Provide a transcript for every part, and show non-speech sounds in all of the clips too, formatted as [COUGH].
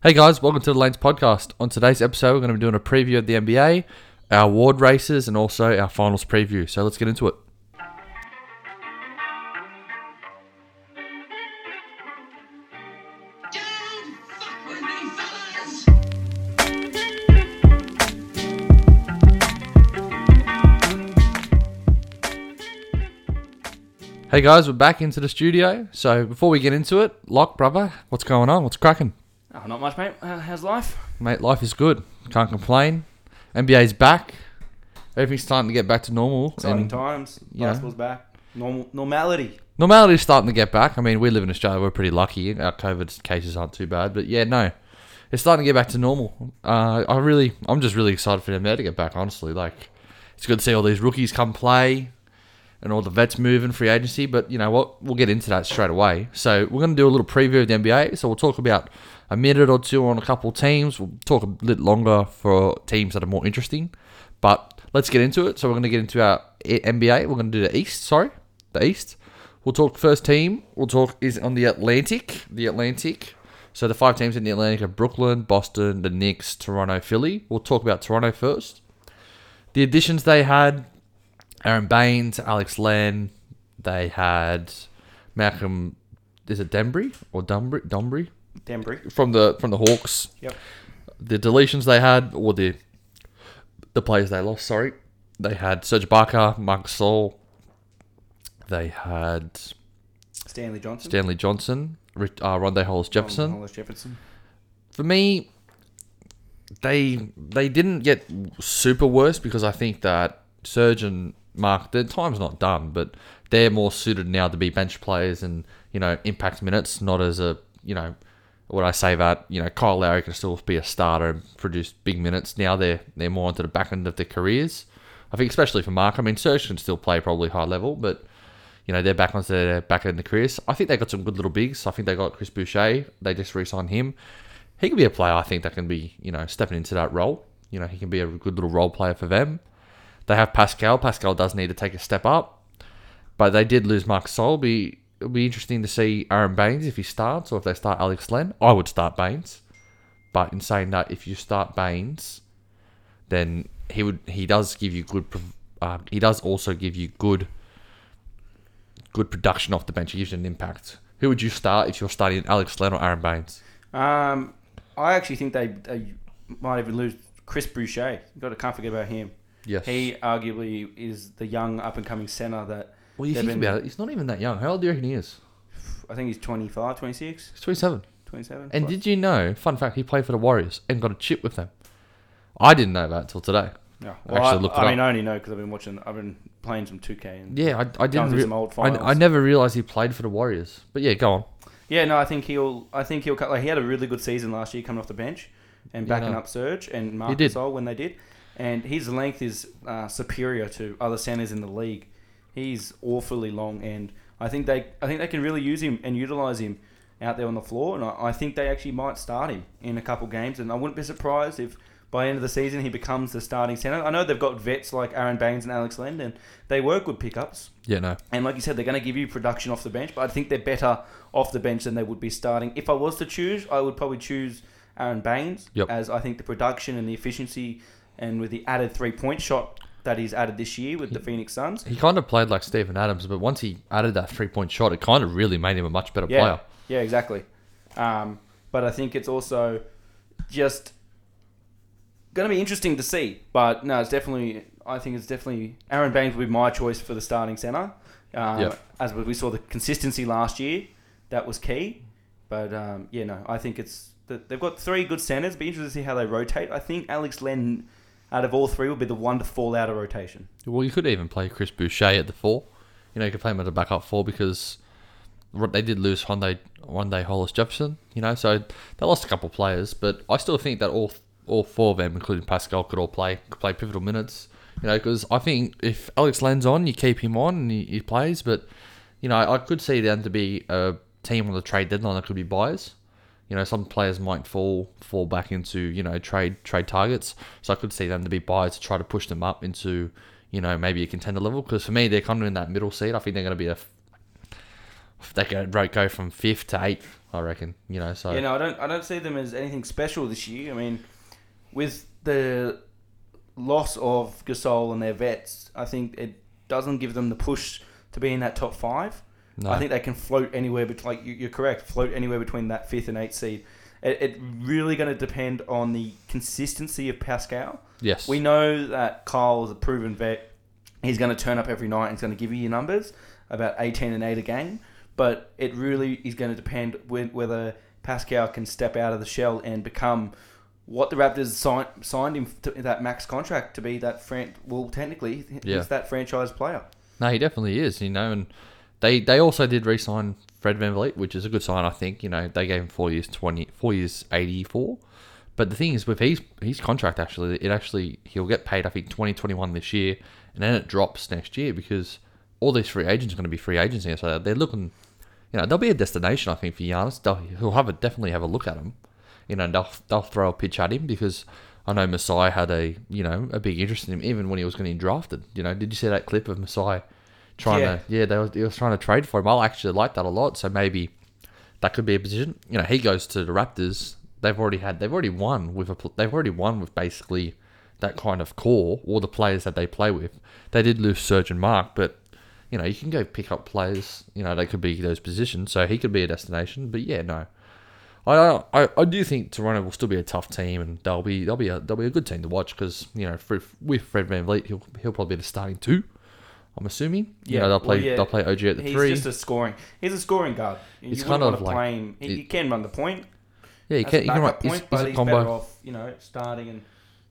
Hey guys, welcome to the Lanes podcast. On today's episode, we're going to be doing a preview of the NBA, our award races, and also our finals preview. So let's get into it. Hey guys, we're back into the studio. So before we get into it, Lock, brother, what's going on? What's cracking? Oh, not much, mate. Uh, how's life? Mate, life is good. Can't complain. NBA's back. Everything's starting to get back to normal. Exciting and times. yeah. Basketball's back. Normal normality. Normality's starting to get back. I mean, we live in Australia. We're pretty lucky. Our COVID cases aren't too bad. But yeah, no. It's starting to get back to normal. Uh, I really, I'm just really excited for them there to get back, honestly. Like, it's good to see all these rookies come play and all the vets move free agency. But you know what? We'll get into that straight away. So we're going to do a little preview of the NBA. So we'll talk about a minute or two on a couple teams. We'll talk a bit longer for teams that are more interesting. But let's get into it. So we're going to get into our NBA. We're going to do the East. Sorry, the East. We'll talk first team. We'll talk is on the Atlantic. The Atlantic. So the five teams in the Atlantic are Brooklyn, Boston, the Knicks, Toronto, Philly. We'll talk about Toronto first. The additions they had Aron Baynes, Alex Len. They had Malcolm. Is it Dembry or Dumbry? Dumbry Denbury. from the from the Hawks. Yep. The deletions they had, or the the players they lost. Sorry, they had Serge Ibaka, Marc Gasol. They had Stanley Johnson. Stanley Johnson, uh, Rondae Hollis Jefferson. Hollis Jefferson. For me, they they didn't get super worse because I think that Serge and Mark, their time's not done, but they're more suited now to be bench players and you know impact minutes, not as a you know what I say that you know Kyle Lowry can still be a starter and produce big minutes. Now they're they're more onto the back end of their careers. I think especially for Mark. I mean, Serge can still play probably high level, but you know they're back onto their back end of the careers. I think they got some good little bigs. I think they got Chris Boucher. They just re-signed him he could be a player I think that can be, you know, stepping into that role. You know, he can be a good little role player for them. They have Pascal. Pascal does need to take a step up. But they did lose Marc Gasol. Be it'll be interesting to see Aron Baynes if he starts or if they start Alex Len. I would start Baynes. But in saying that, if you start Baynes, then he would he does give you good uh, he does also give you good good production off the bench. He gives you an impact. Who would you start if you're starting Alex Len or Aron Baynes? Um, I actually think they, they might even lose Chris Boucher. Got to can't forget about him. Yes. He arguably is the young up and coming center that Well, you they've think been- about it, he's not even that young. How old do you reckon he is? I think he's 25, 26, He's 27. 27. And did you know, fun fact, he played for the Warriors and got a chip with them? I didn't know that until today. yeah. I well, actually I, looked it I mean, up. I only know because I've been watching. I've been playing some 2K. And Yeah, I, I didn't. through some old I. I never realized he played for the Warriors. But yeah, go on. Yeah, no, I think he'll. I think he'll. cut- Like he had a really good season last year, coming off the bench and Yeah, backing no. up Serge and did. Gasol when they did. And his length is uh, superior to other centers in the league. He's awfully long, and I think they. I think they can really use him and utilize him out there on the floor. And I, I think they actually might start him in a couple games. And I wouldn't be surprised if by the end of the season he becomes the starting center. I know they've got vets like Aron Baynes and Alex Len, and they were good pickups. Yeah, no. And like you said, they're going to give you production off the bench, but I think they're better off the bench than they would be starting. If I was to choose, I would probably choose Aron Baynes, Yep. as I think the production and the efficiency and with the added three point shot that he's added this year with the Phoenix Suns. He kind of played like Steven Adams, but once he added that three point shot, it kind of really made him a much better Yeah, player. yeah, exactly. Um, but I think it's also just going to be interesting to see. But no, it's definitely. I think it's definitely Aron Baynes would be my choice for the starting center. Um, Yep. As we saw the consistency last year, that was key. But um, yeah, no, I think it's they've got three good centers. Be interested to see how they rotate. I think Alex Len, out of all three, will be the one to fall out of rotation. Well, you could even play Chris Boucher at the four. You know, you could play him at the backup four because they did lose Rondae, one day Hollis Jefferson. You know, so they lost a couple of players, but I still think that all all four of them, including Pascal, could all play could play pivotal minutes. You know, because I think if Alex Len's on, you keep him on and he, he plays. But you know, I could see them to be a team on the trade deadline that could be buyers. You know, some players might fall fall back into you know trade trade targets. So I could see them to be buyers to try to push them up into you know maybe a contender level. Because for me, they're kind of in that middle seat. I think they're going to be a they ro- go from fifth to eighth, I reckon. You know, so Yeah, no, I don't. I don't see them as anything special this year. I mean, with the loss of Gasol and their vets, I think it doesn't give them the push to be in that top five. No. I think they can float anywhere between. Like you- you're correct, float anywhere between that fifth and eighth seed. It, it really going to depend on the consistency of Pascal. yes, We know that Kyle is a proven vet. He's going to turn up every night. And he's going to give you your numbers, about 18 and 8 a game. But it really is going to depend whether Pascal can step out of the shell and become what the Raptors signed, signed him to that max contract to be that fran- well technically Yeah. he's that franchise player. No, he definitely is. You know, and they they also did re-sign Fred Van VanVleet, which is a good sign. I think. You know, they gave him four years, twenty, four years, eighty four. But the thing is, with his his contract, actually, it actually he'll get paid. I think twenty twenty one this year, and then it drops next year because all these free agents are going to be free agents here. So they're looking. You know, there'll be a destination. I think for Giannis. They'll, he'll have a definitely have a look at him. You know, they'll they'll throw a pitch at him because. I know Masai had a you know a big interest in him even when he was getting drafted. You know, did you see that clip of Masai trying Yeah. to yeah they was, he was trying to trade for him. I actually like that a lot. So maybe that could be a position. You know, he goes to the Raptors. They've already had they've already won with a they've already won with basically that kind of core all the players that they play with. They did lose Serge and Mark, but you know you can go pick up players. You know they could be those positions. So he could be a destination. But yeah, no. I, I I do think Toronto will still be a tough team, and they'll be they'll be a they'll be a good team to watch because you know for, with Fred VanVleet he'll he'll probably be the starting two. I'm assuming. Yeah, they'll well, play yeah, they'll play OG at the he's three. just a scoring. He's a scoring guard. You It's kind of like- play him. He, he can run the point. yeah, he can you can run. point, It's, but a he's better combo. off, you know, starting and,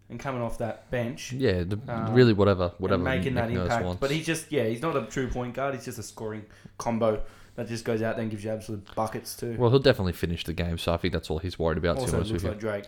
and coming off that bench. Yeah, the, Um, really whatever whatever making that Nurse impact. wants. But he's just yeah, he's not a true point guard. He's just a scoring combo that just goes out there and gives you absolute buckets too. well, he'll definitely finish the game, so I think that's all he's worried about. Also looks like. Drake.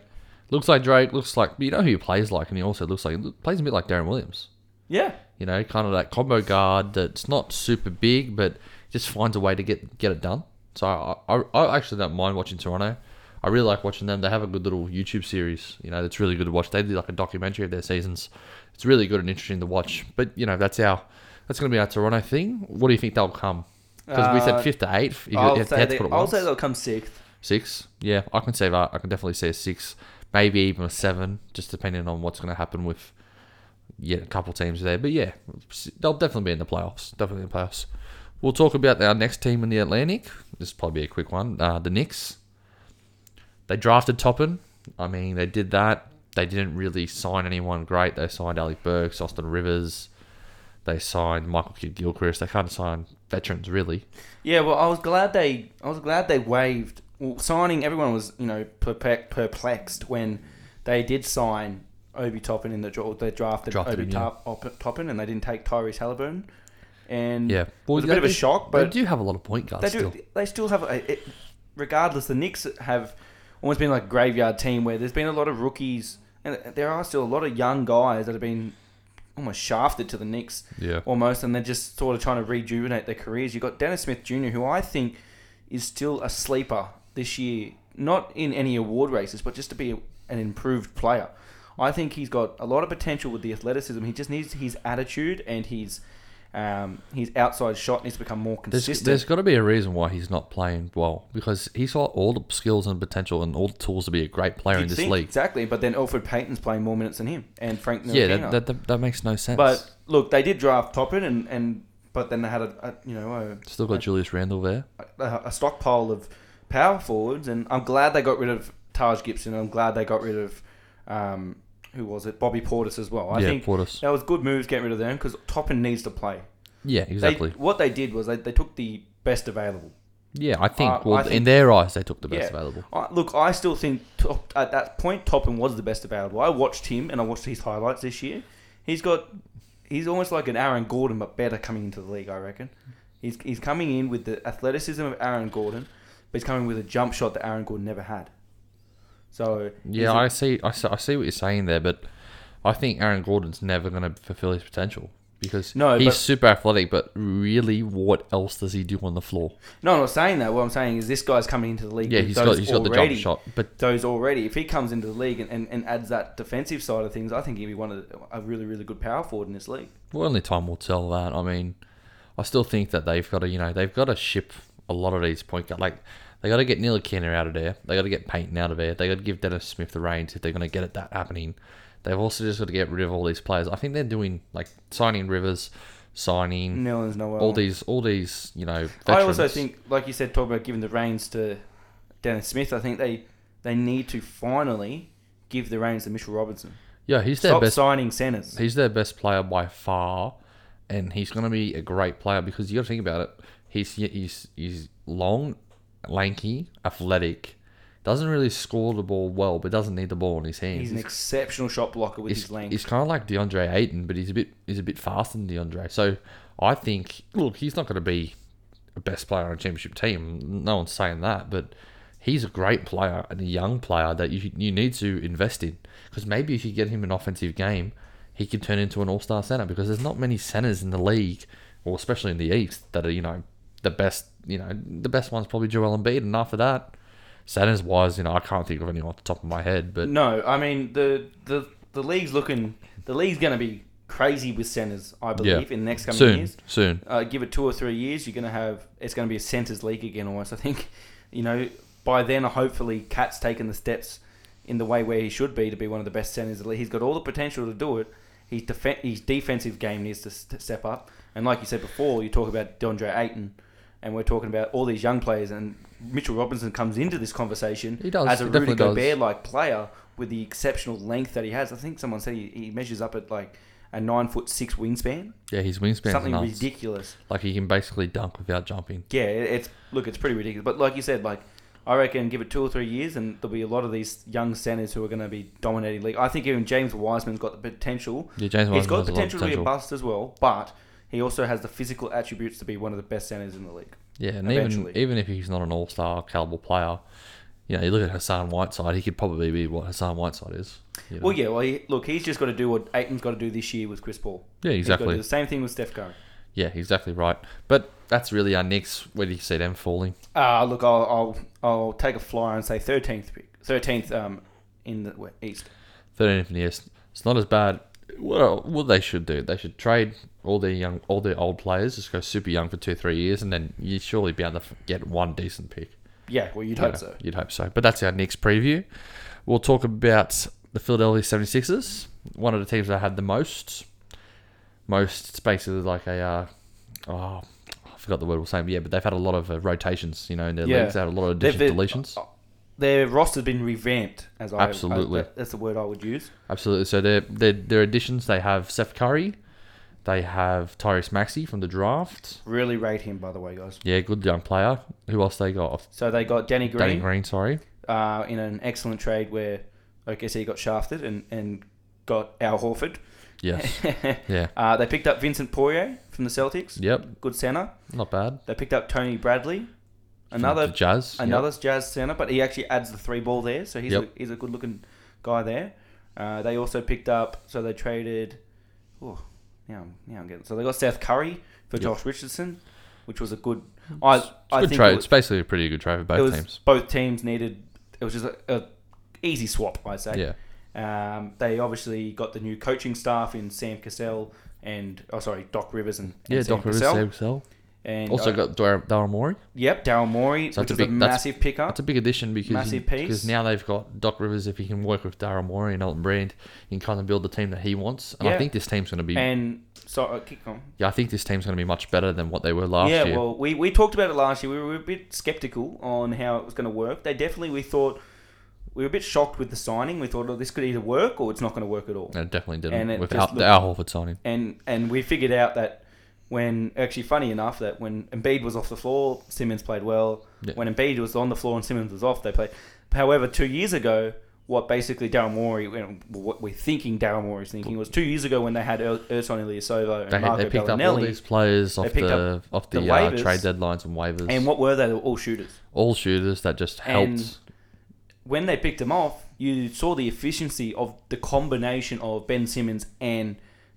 Looks like Drake. Looks like you know who he plays like, and he also looks like plays a bit like Deron Williams. Yeah, You know, kind of that combo guard that's not super big, but just finds a way to get get it done. So I, I, I actually don't mind watching Toronto. I really like watching them. They have a good little YouTube series. You know, that's really good to watch. They did like a documentary of their seasons. It's really good and interesting to watch. But you know, that's our that's going to be our Toronto thing. What do you think they'll come? Because we Uh, said fifth to eighth. You I'll, say, to they, I'll say they'll come sixth. Six, yeah, I can say that. I can definitely say a six, maybe even a seven, just depending on what's going to happen with yeah a couple teams there. But yeah, they'll definitely be in the playoffs. Definitely in the playoffs. We'll talk about our next team in the Atlantic. This probably be a quick one. Uh, the Knicks. They drafted Toppin. I mean, they did that. They didn't really sign anyone great. They signed Alec Burks, Austin Rivers. They signed Michael Kidd Gilchrist. They kind of signed veterans, really. Yeah, well, I was glad they I was glad they waived well, signing. Everyone was you know perplexed when they did sign Obi Toppin in the draw. They drafted, Drafted Obi him, yeah. Top- Toppin and they didn't take Tyrese Halliburton. And Yeah, it was a they- bit of a they- shock, they but do have a lot of point guards they still. do. They still have. A, it, regardless, the Knicks have almost been like a graveyard team where there's been a lot of rookies, and there are still a lot of young guys that have been almost shafted to the Knicks Yeah. almost, and they're just sort of trying to rejuvenate their careers. You've got Dennis Smith Jr., who I think is still a sleeper this year, not in any award races, but just to be an improved player. I think he's got a lot of potential with the athleticism. He just needs his attitude and his um, his outside shot needs to become more There's, consistent. there's got to be a reason why he's not playing well because he's got all the skills and potential and all the tools to be a great player in You'd this think, league. Exactly, but then Elfrid Payton's playing more minutes than him, and Frank Yeah, that, that, that, that makes no sense. But look, they did draft Toppin, and, and but then they had a, a you know a, still got Julius Randle there. a, a stockpile of power forwards, and I'm glad they got rid of Taj Gibson. I'm glad they got rid of um, who was it, Bobby Portis as well. I yeah, think Portis. that was good moves getting rid of them because Toppin needs to play. Yeah, They- exactly. what they did was they, they took the best available. yeah, I think. Uh, well, I think- in their eyes, they took the best Yeah. available. I look, I still think top, at that point Toppin was the best available. I watched him and I watched his highlights this year. He's got, he's almost like an Aaron Gordon but better coming into the league. I reckon. He's he's coming in with the athleticism of Aaron Gordon, but he's coming with a jump shot that Aaron Gordon never had. So Yeah, I see, I see. I see what you're saying there, but I think Aaron Gordon's never going to fulfill his potential because No, he's but- super athletic. But really, what else does he do on the floor? no, I'm not saying that. What I'm saying is this guy's coming into the league. Yeah, he's got he's got the already, jump shot, but Those already, if he comes into the league and, and, and adds that defensive side of things, I think he'll be one of the, a really really good power forward in this league. Well, only time will tell that. I mean, I still think that they've got to, you know, they've got to ship a lot of these point guard. Like They got to get Ntilikina out of there. They got to get Payton out of there. They got to give Dennis Smith the reins if they're going to get it that happening. They've also just got to get rid of all these players. I think they're doing like signing Rivers, signing Nerlens Noel. all these, all these, you know. I also think, like you said, talk about giving the reins to Dennis Smith. I think they they need to finally give the reins to Mitchell Robinson. yeah, he's their Stop best. signing centers. He's their best player by far, and he's going to be a great player because you got to think about it. He's he's he's long, lanky, athletic. Doesn't really score the ball well, but doesn't need the ball in his hands. He's an exceptional shot blocker with his length. he's kind of like DeAndre Ayton, but he's a bit he's a bit faster than DeAndre. So I think look, he's not going to be a best player on a championship team. No one's saying that, but he's a great player and a young player that you you need to invest in because maybe if you get him an offensive game, he could turn into an all star center because there's not many centers in the league, or especially in the East, that are you know the best. You know the best one's probably Joel Embiid, and after that. Centers wise, you know, I can't think of anyone off the top of my head, but No, I mean the the the league's looking. The league's going to be crazy with centers, I believe, in the next coming soon, years. soon. Uh, give it two or three years, you're going to have. It's going to be a centers league again, almost. I think, [LAUGHS] you know, by then, hopefully, Cat's taken the steps in the way where he should be to be one of the best centers. of the league. He's got all the potential to do it. His, def- his defensive game needs to st- step up. And like you said before, you talk about DeAndre Ayton, and we're talking about all these young players, and Mitchell Robinson comes into this conversation He does, as a he Rudy Gobert-like player with the exceptional length that he has. I think someone said he, he measures up at like a nine foot six wingspan, Yeah, his wingspan something nuts. ridiculous. Like he can basically dunk without jumping. Yeah, it's look, it's pretty ridiculous. But like you said, like I reckon, give it two or three years, and there'll be a lot of these young centers who are going to be dominating league. I think even James Wiseman's got the potential. Yeah, James He's Wiseman got has a lot of potential to be a bust as well, but he also has the physical attributes to be one of the best centers in the league. Yeah, and even eventually. even if he's not an all star caliber player, you know, you look at Hassan Whiteside, he could probably be what Hassan Whiteside is. you know. Well, yeah, well, he, look, he's just got to do what Ayton's got to do this year with Chris Paul. Yeah, He's exactly. do the same thing with Steph Curry. Yeah, exactly right. But that's really our Knicks. Where do you see them falling? Uh, look, I'll, I'll I'll take a flyer and say thirteenth pick, thirteenth um in the East. 13th in the East. It's not as bad. Well, what they should do, they should trade all their young, all their old players, just go super young for two, three years, and then you surely be able to get one decent pick. Yeah, well, you'd hope so. You'd hope so. But that's our next preview. We'll talk about the Philadelphia 76ers, one of the teams that had the most. Most, it's basically like a, uh, oh, I forgot the word we're saying, but yeah, but they've had a lot of uh, rotations, you know, in their Yeah. leagues. They had a lot of additions, deletions. uh, Their roster's been revamped, as I Absolutely. I, that- that's the word I would use. Absolutely. So their their their additions, they have Seth Curry, they have Tyrese Maxey from the draft. Really rate him, by the way, guys. Yeah, good young player. Who else they got? So they got Danny Green, Danny Green, sorry. Uh, in an excellent trade where, I guess he got shafted and, and got Al Horford. Yes. [LAUGHS] Yeah. uh, they picked up Vincent Poirier from the Celtics. Yep. Good center. Not bad. They picked up Tony Bradley, another the Jazz. yep. Jazz center, but he actually adds the three ball there, so he's Yep. a, he's a good looking guy there. Uh, they also picked up, so they traded. Oh, now I'm, now I'm getting. So they got Seth Curry for Yep. Josh Richardson, which was a good. I It's I good think trade. it it's basically a pretty good trade for it both was teams. both teams needed. It was just a, a easy swap, I'd say. Yeah. Um, they obviously got the new coaching staff in Sam Cassell and oh sorry Doc Rivers and, and Yeah, Sam Doc Rivers, Cassell. Sam Cassell. And Also uh, got Dar- Daryl Morey. yep Daryl Morey, So which that's a a, big- that's- massive pickup. That's a big addition because Massive piece. because now they've got Doc Rivers. If he can work with Daryl Morey and Elton Brand, he can kind of build the team that he wants. And I think this team's going to be. and so uh, kick on. yeah, I think this team's going to be much better than what they were last yeah, year. Yeah, well, we, we talked about it last year. We were a bit skeptical on how it was going to work. They definitely we thought we were a bit shocked with the signing. We thought, oh, this could either work or it's not going to work at all. And it definitely didn't And it without just the Al Horford signing. and and we figured out that when actually funny enough that when Embiid was off the floor, Simmons played well. Yeah. When Embiid was on the floor and Simmons was off, they played. However, two years ago, what basically Daryl Morey, what we're thinking Daryl Morey's thinking was two years ago when they had Er- Ersan Ilyasova and They, Marco they picked up all these players off the off the, the uh, trade deadlines and waivers. and what were they? They were all shooters. all shooters that just helped. And when they picked them off, you saw the efficiency of the combination of Ben Simmons and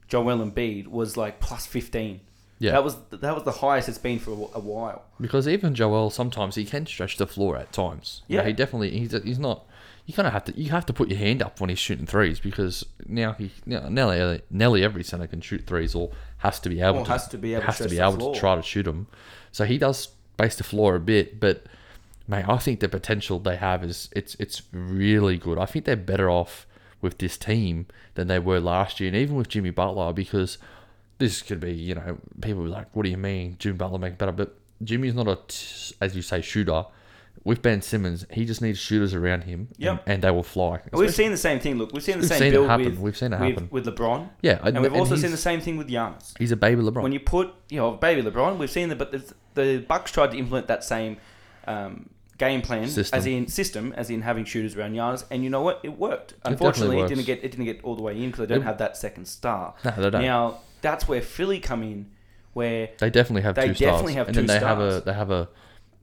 Joel Embiid was like plus fifteen. Yeah, That was that was the highest it's been for a while. because even Joel sometimes he can stretch the floor at times. You know, Yeah. he definitely he's he's not. You kind of have to you have to put your hand up when he's shooting threes because now he now Nelly Nelly every center can shoot threes or has to be able to has to be able to has to stretch be able floor. to try to shoot them. So he does base the floor a bit, but mate, I think the potential they have is it's it's really good. I think they're better off with this team than they were last year, and even with Jimmy Butler because this could be you know people be like, what do you mean Jimmy Butler make better? But Jimmy's not a t- as you say shooter. With Ben Simmons, he just needs shooters around him, Yep. and, and they will fly. We've seen the same thing. Look, we've seen the We've same seen it build happen. with We've seen it happen. with LeBron. Yeah, and we've also seen the same thing with Giannis. He's a baby LeBron. When you put, you know, baby LeBron, we've seen the but the, the Bucks tried to implement that same um, game plan System. as in system, as in having shooters around Giannis, and you know what? It worked. Unfortunately, it, works. didn't get it didn't get all the way in because they don't It- have that second star. No, they don't. Now that's where Philly come in, where They definitely have They two stars. definitely have and then two they have a stars. they have a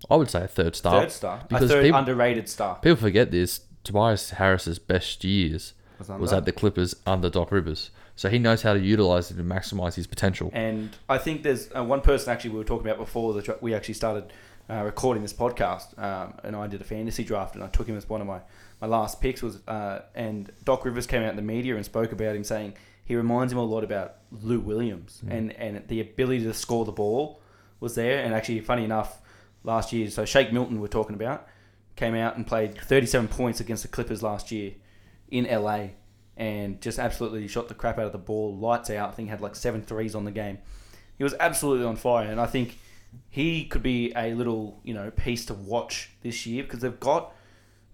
I would say a third star. third star, a Because third people, underrated star. people forget this. Tobias Harris's best years Was was under. at the Clippers under Doc Rivers. So he knows how to utilize it and maximize his potential. And I think there's uh, one person actually we were talking about before the, we actually started uh, recording this podcast, um, and I did a fantasy draft, and I took him as one of my, my last picks. Was uh, and Doc Rivers came out in the media and spoke about him, saying he reminds him a lot about Lou Williams, hmm. and and the ability to score the ball was there. And actually, funny enough, last year, so Shake Milton we're talking about came out and played 37 points against the Clippers last year in LA and just absolutely shot the crap out of the ball, lights out. I think had like seven threes on the game. He was absolutely on fire, and I think he could be a little you know piece to watch this year because they've got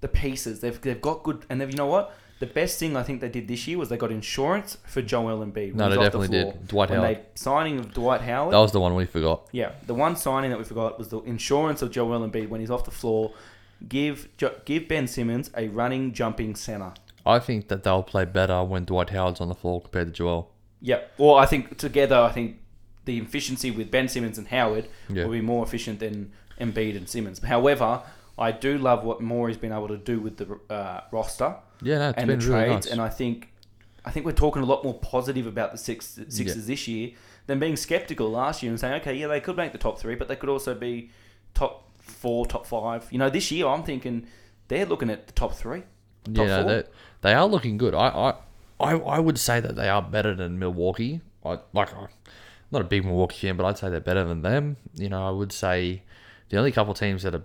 the pieces. They've they've got good, and they've you know what. The best thing I think they did this year was they got insurance for Joel Embiid. when No, he's they off the definitely did. Dwight when Howard. They, signing of Dwight Howard. That was the one we forgot. Yeah, the one signing that we forgot was the insurance of Joel Embiid when he's off the floor. Give give Ben Simmons a running, jumping center. I think that they'll play better when Dwight Howard's on the floor compared to Joel. Yep. Well, I think together, I think the efficiency with Ben Simmons and Howard Yeah. will be more efficient than Embiid and Simmons. However, I do love what Morey's been able to do with the uh, roster Yeah, no, it's and the been really trades, nice. and I think I think we're talking a lot more positive about the six, Sixers this year than being skeptical last year and saying, okay, yeah, they could make the top three, but they could also be top four, top five. You know, this year I'm thinking they're looking at the top three. Top yeah, no, four. they they are looking good. I, I I I would say that they are better than Milwaukee. I like I'm not a big Milwaukee fan, but I'd say they're better than them. You know, I would say the only couple teams that are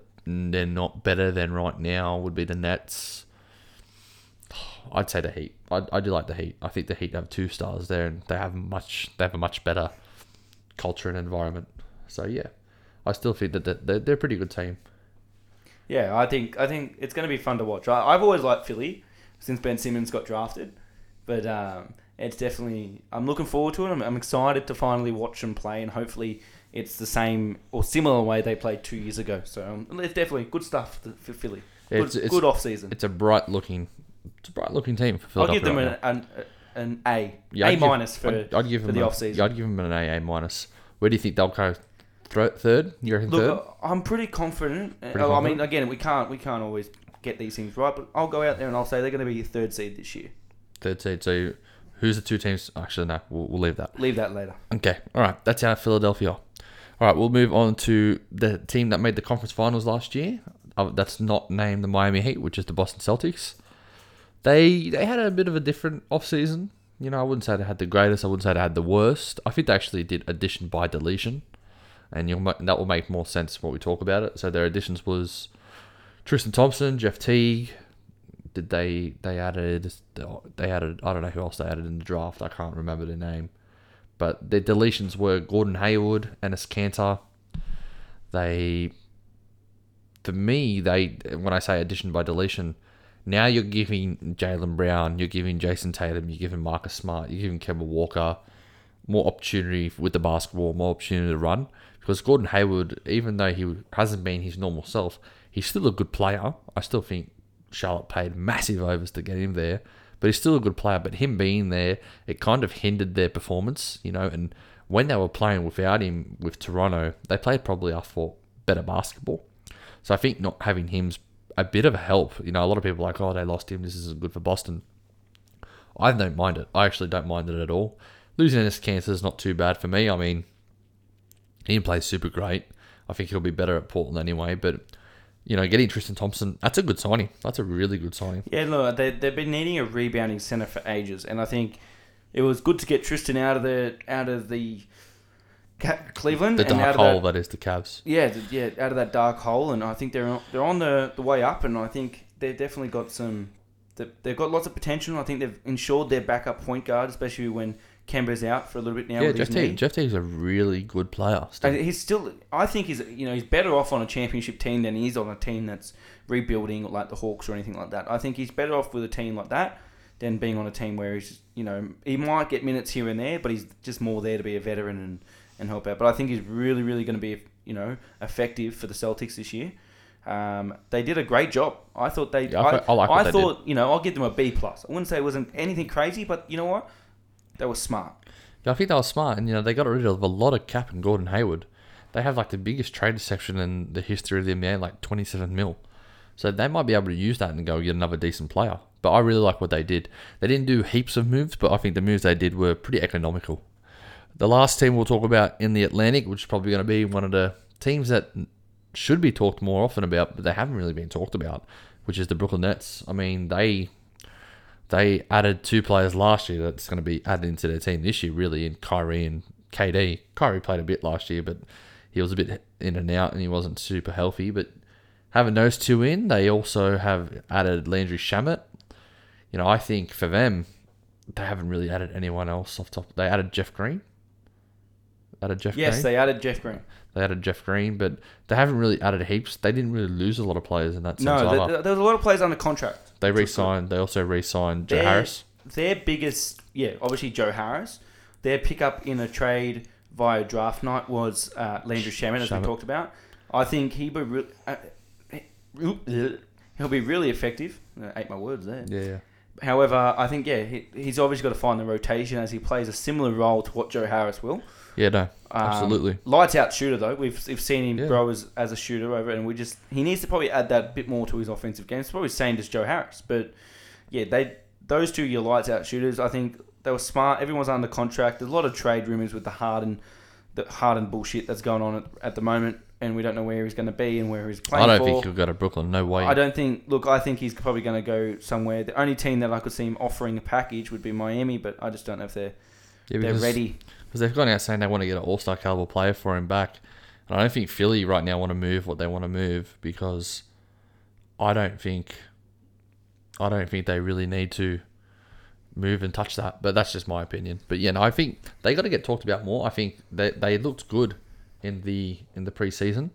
they're not better than right now would be the Nets. I'd say the Heat. I, I do like the Heat. I think the Heat have two stars there, and they have much. They have a much better culture and environment. So yeah, I still think that they're, they're a pretty good team. Yeah, I think I think it's going to be fun to watch. I, I've always liked Philly since Ben Simmons got drafted, but um, it's definitely I'm looking forward to it. I'm, I'm excited to finally watch them play, and hopefully it's the same or similar way they played two years ago. So um, it's definitely good stuff for Philly. Good, it's- it's- good off season. It's a bright looking, it's a bright looking team for Philadelphia. I'll give them right an, an, an A, Yeah, A give- minus for I'd, I'd give them the a- off season. Yeah, I'd give them an A A minus. Where do you think they'll go? Thro- third? You reckon third? Look, I'm pretty confident. Pretty confident. I mean, again, we can't we can't always get these things right, but I'll go out there and I'll say they're going to be third seed this year. Third seed. So, who's the two teams? Actually, no, we'll, we'll leave that. Leave that later. Okay, all right. That's our Philadelphia. All right, we'll move on to the team that made the conference finals last year. Uh, that's not named the Miami Heat, which is the Boston Celtics. They they had a bit of a different off season. You know, I wouldn't say they had the greatest. I wouldn't say they had the worst. I think they actually did addition by deletion, and you'll that will make more sense when we talk about it. So their additions was Tristan Thompson, Jeff Teague. Did they they added they added I don't know who else they added in the draft. I can't remember their name. But their deletions were Gordon Hayward, Enes Kanter. They, for me, they when I say addition by deletion, now you're giving Jaylen Brown, you're giving Jayson Tatum, you're giving Marcus Smart, you're giving Kemba Walker more opportunity with the basketball, more opportunity to run. Because Gordon Hayward, even though he hasn't been his normal self, he's still a good player. I still think Charlotte paid massive overs to get him there, but he's still a good player. But him being there, it kind of hindered their performance, you know. And when they were playing without him with Toronto, they played probably for better basketball. So I think not having him's a bit of a help. You know, a lot of people are like, oh, they lost him. This isn't good for Boston. I don't mind it. I actually don't mind it at all. Losing Enes Kanter is not too bad for me. I mean, he didn't play super great. I think he'll be better at Portland anyway. But you know, getting Tristan Thompson, that's a good signing. That's a really good signing. Yeah, look, they they've been needing a rebounding center for ages, and I think it was good to get Tristan out of the out of the Ca- Cleveland The and out dark of that- hole that is the Cavs. Yeah, th- yeah, out of that dark hole, and I think they're on, they're on the, the way up, and I think they've definitely got some. They've got lots of potential. I think they've ensured their backup point guard, especially when Kemba's out for a little bit now. Yeah, with Jeff Teague. Jeff Teague's a really good player. Still. And he's still. I think he's you know he's better off on a championship team than he is on a team that's rebuilding like the Hawks or anything like that. I think he's better off with a team like that than being on a team where he's you know he might get minutes here and there, but he's just more there to be a veteran and, and help out. But I think he's really really going to be you know effective for the Celtics this year. Um, they did a great job. I thought they. Yeah, I I, I like they thought you know I'll give them a B plus. I wouldn't say it wasn't anything crazy, but you know what? They were smart. Yeah, I think they were smart, and you know they got rid of a lot of cap and Gordon Hayward. They have like the biggest trade section in the history of the NBA, like twenty seven mil. So they might be able to use that and go get another decent player. But I really like what they did. They didn't do heaps of moves, but I think the moves they did were pretty economical. The last team we'll talk about in the Atlantic, which is probably going to be one of the teams that should be talked more often about, but they haven't really been talked about, which is the Brooklyn Nets. I mean, they they added two players last year that's going to be added into their team this year, really, in Kyrie and KD. Kyrie played a bit last year, but he was a bit in and out and he wasn't super healthy. But having those two in, they also have added Landry Shamet. You know, I think for them, they haven't really added anyone else off top. They added Jeff Green. Added Jeff Yes, Green. they added Jeff Green. They added Jeff Green, but they haven't really added heaps. They didn't really lose a lot of players in that sense No, there was a lot of players under contract. They re-signed. They also re-signed Joe Their- Harris. Their biggest, yeah, obviously Joe Harris. Their pickup in a trade via draft night was uh, Landry Shamet, as we talked about. I think he be re- uh, he'll be really effective. I ate my words there. Yeah, yeah. However, I think yeah, he, he's obviously got to find the rotation as he plays a similar role to what Joe Harris will. Yeah, no, Um, absolutely. lights out shooter though. We've, we've seen him Yeah. grow as, as a shooter over, and we just he needs to probably add that bit more to his offensive game. It's probably same as Joe Harris, but yeah, they those two your lights out shooters. I think they were smart. Everyone's under contract. There's a lot of trade rumors with the Harden, the Harden bullshit that's going on at, at the moment, and we don't know where he's going to be and where he's playing I don't for. think he'll go to Brooklyn. No way. I don't think. Look, I think he's probably going to go somewhere. The only team that I could see him offering a package would be Miami, but I just don't know if they're yeah, they're ready. Because they've gone out saying they want to get an All-Star caliber player for him back, and I don't think Philly right now want to move what they want to move because I don't think I don't think they really need to move and touch that. But that's just my opinion. But yeah, no, I think they got to get talked about more. I think they they looked good in the in the preseason,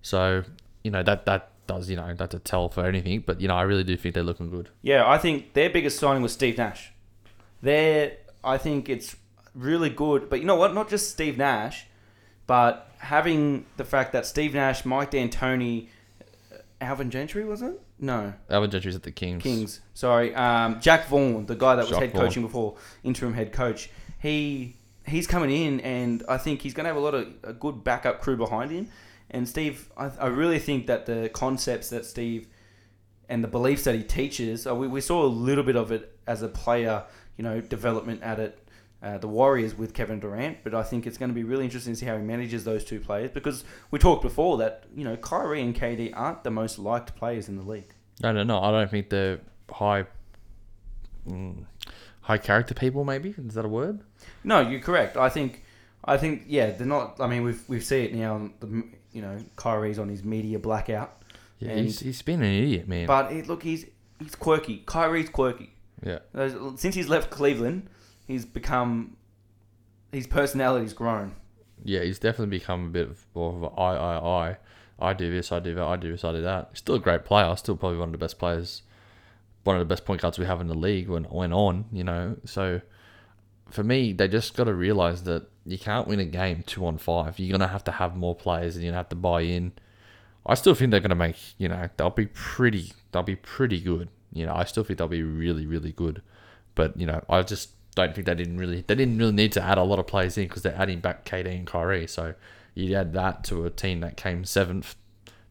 so you know that that does you know that's a tell for anything. But you know I really do think they're looking good. Yeah, I think their biggest signing was Steve Nash. There, I think it's really good. But you know what? Not just Steve Nash, but having the fact that Steve Nash, Mike D'Antoni, uh, Alvin Gentry was it? No, Alvin Gentry's at the Kings. Kings. Sorry, um, Jacque Vaughn, the guy that was Jacque head Vaughn. coaching before, interim head coach. He he's coming in, and I think he's going to have a lot of a good backup crew behind him. And Steve, I, I really think that the concepts that Steve and the beliefs that he teaches, uh, we, we saw a little bit of it as a player, you know, development at it. Uh, the Warriors with Kevin Durant, but I think it's going to be really interesting to see how he manages those two players because we talked before that you know Kyrie and KD aren't the most liked players in the league. No, no, no. I don't think they're high, mm, high character people. Maybe is that a word? No, you're correct. I think, I think, yeah, they're not. I mean, we've we've seen it now. The you know Kyrie's on his media blackout, Yeah, And- he's, he's been an idiot, man. but he, look, he's he's quirky. Kyrie's quirky. yeah, Since he's left Cleveland, he's become his personality's grown. yeah, he's definitely become a bit of more of a I, I, I. I do this, I do that, I do this, I do that. He's still a great player. Still probably one of the best players, one of the best point guards we have in the league when went on. You know, so for me, they just got to realize that you can't win a game two on five. You're gonna have to have more players, and you're gonna have to buy in. I still think they're gonna make. You know, they'll be pretty. They'll be pretty good. You know, I still think they'll be really, really good. But you know, I just don't think they didn't really. They didn't really need to add a lot of players in because they're adding back KD and Kyrie. So you add that to a team that came seventh,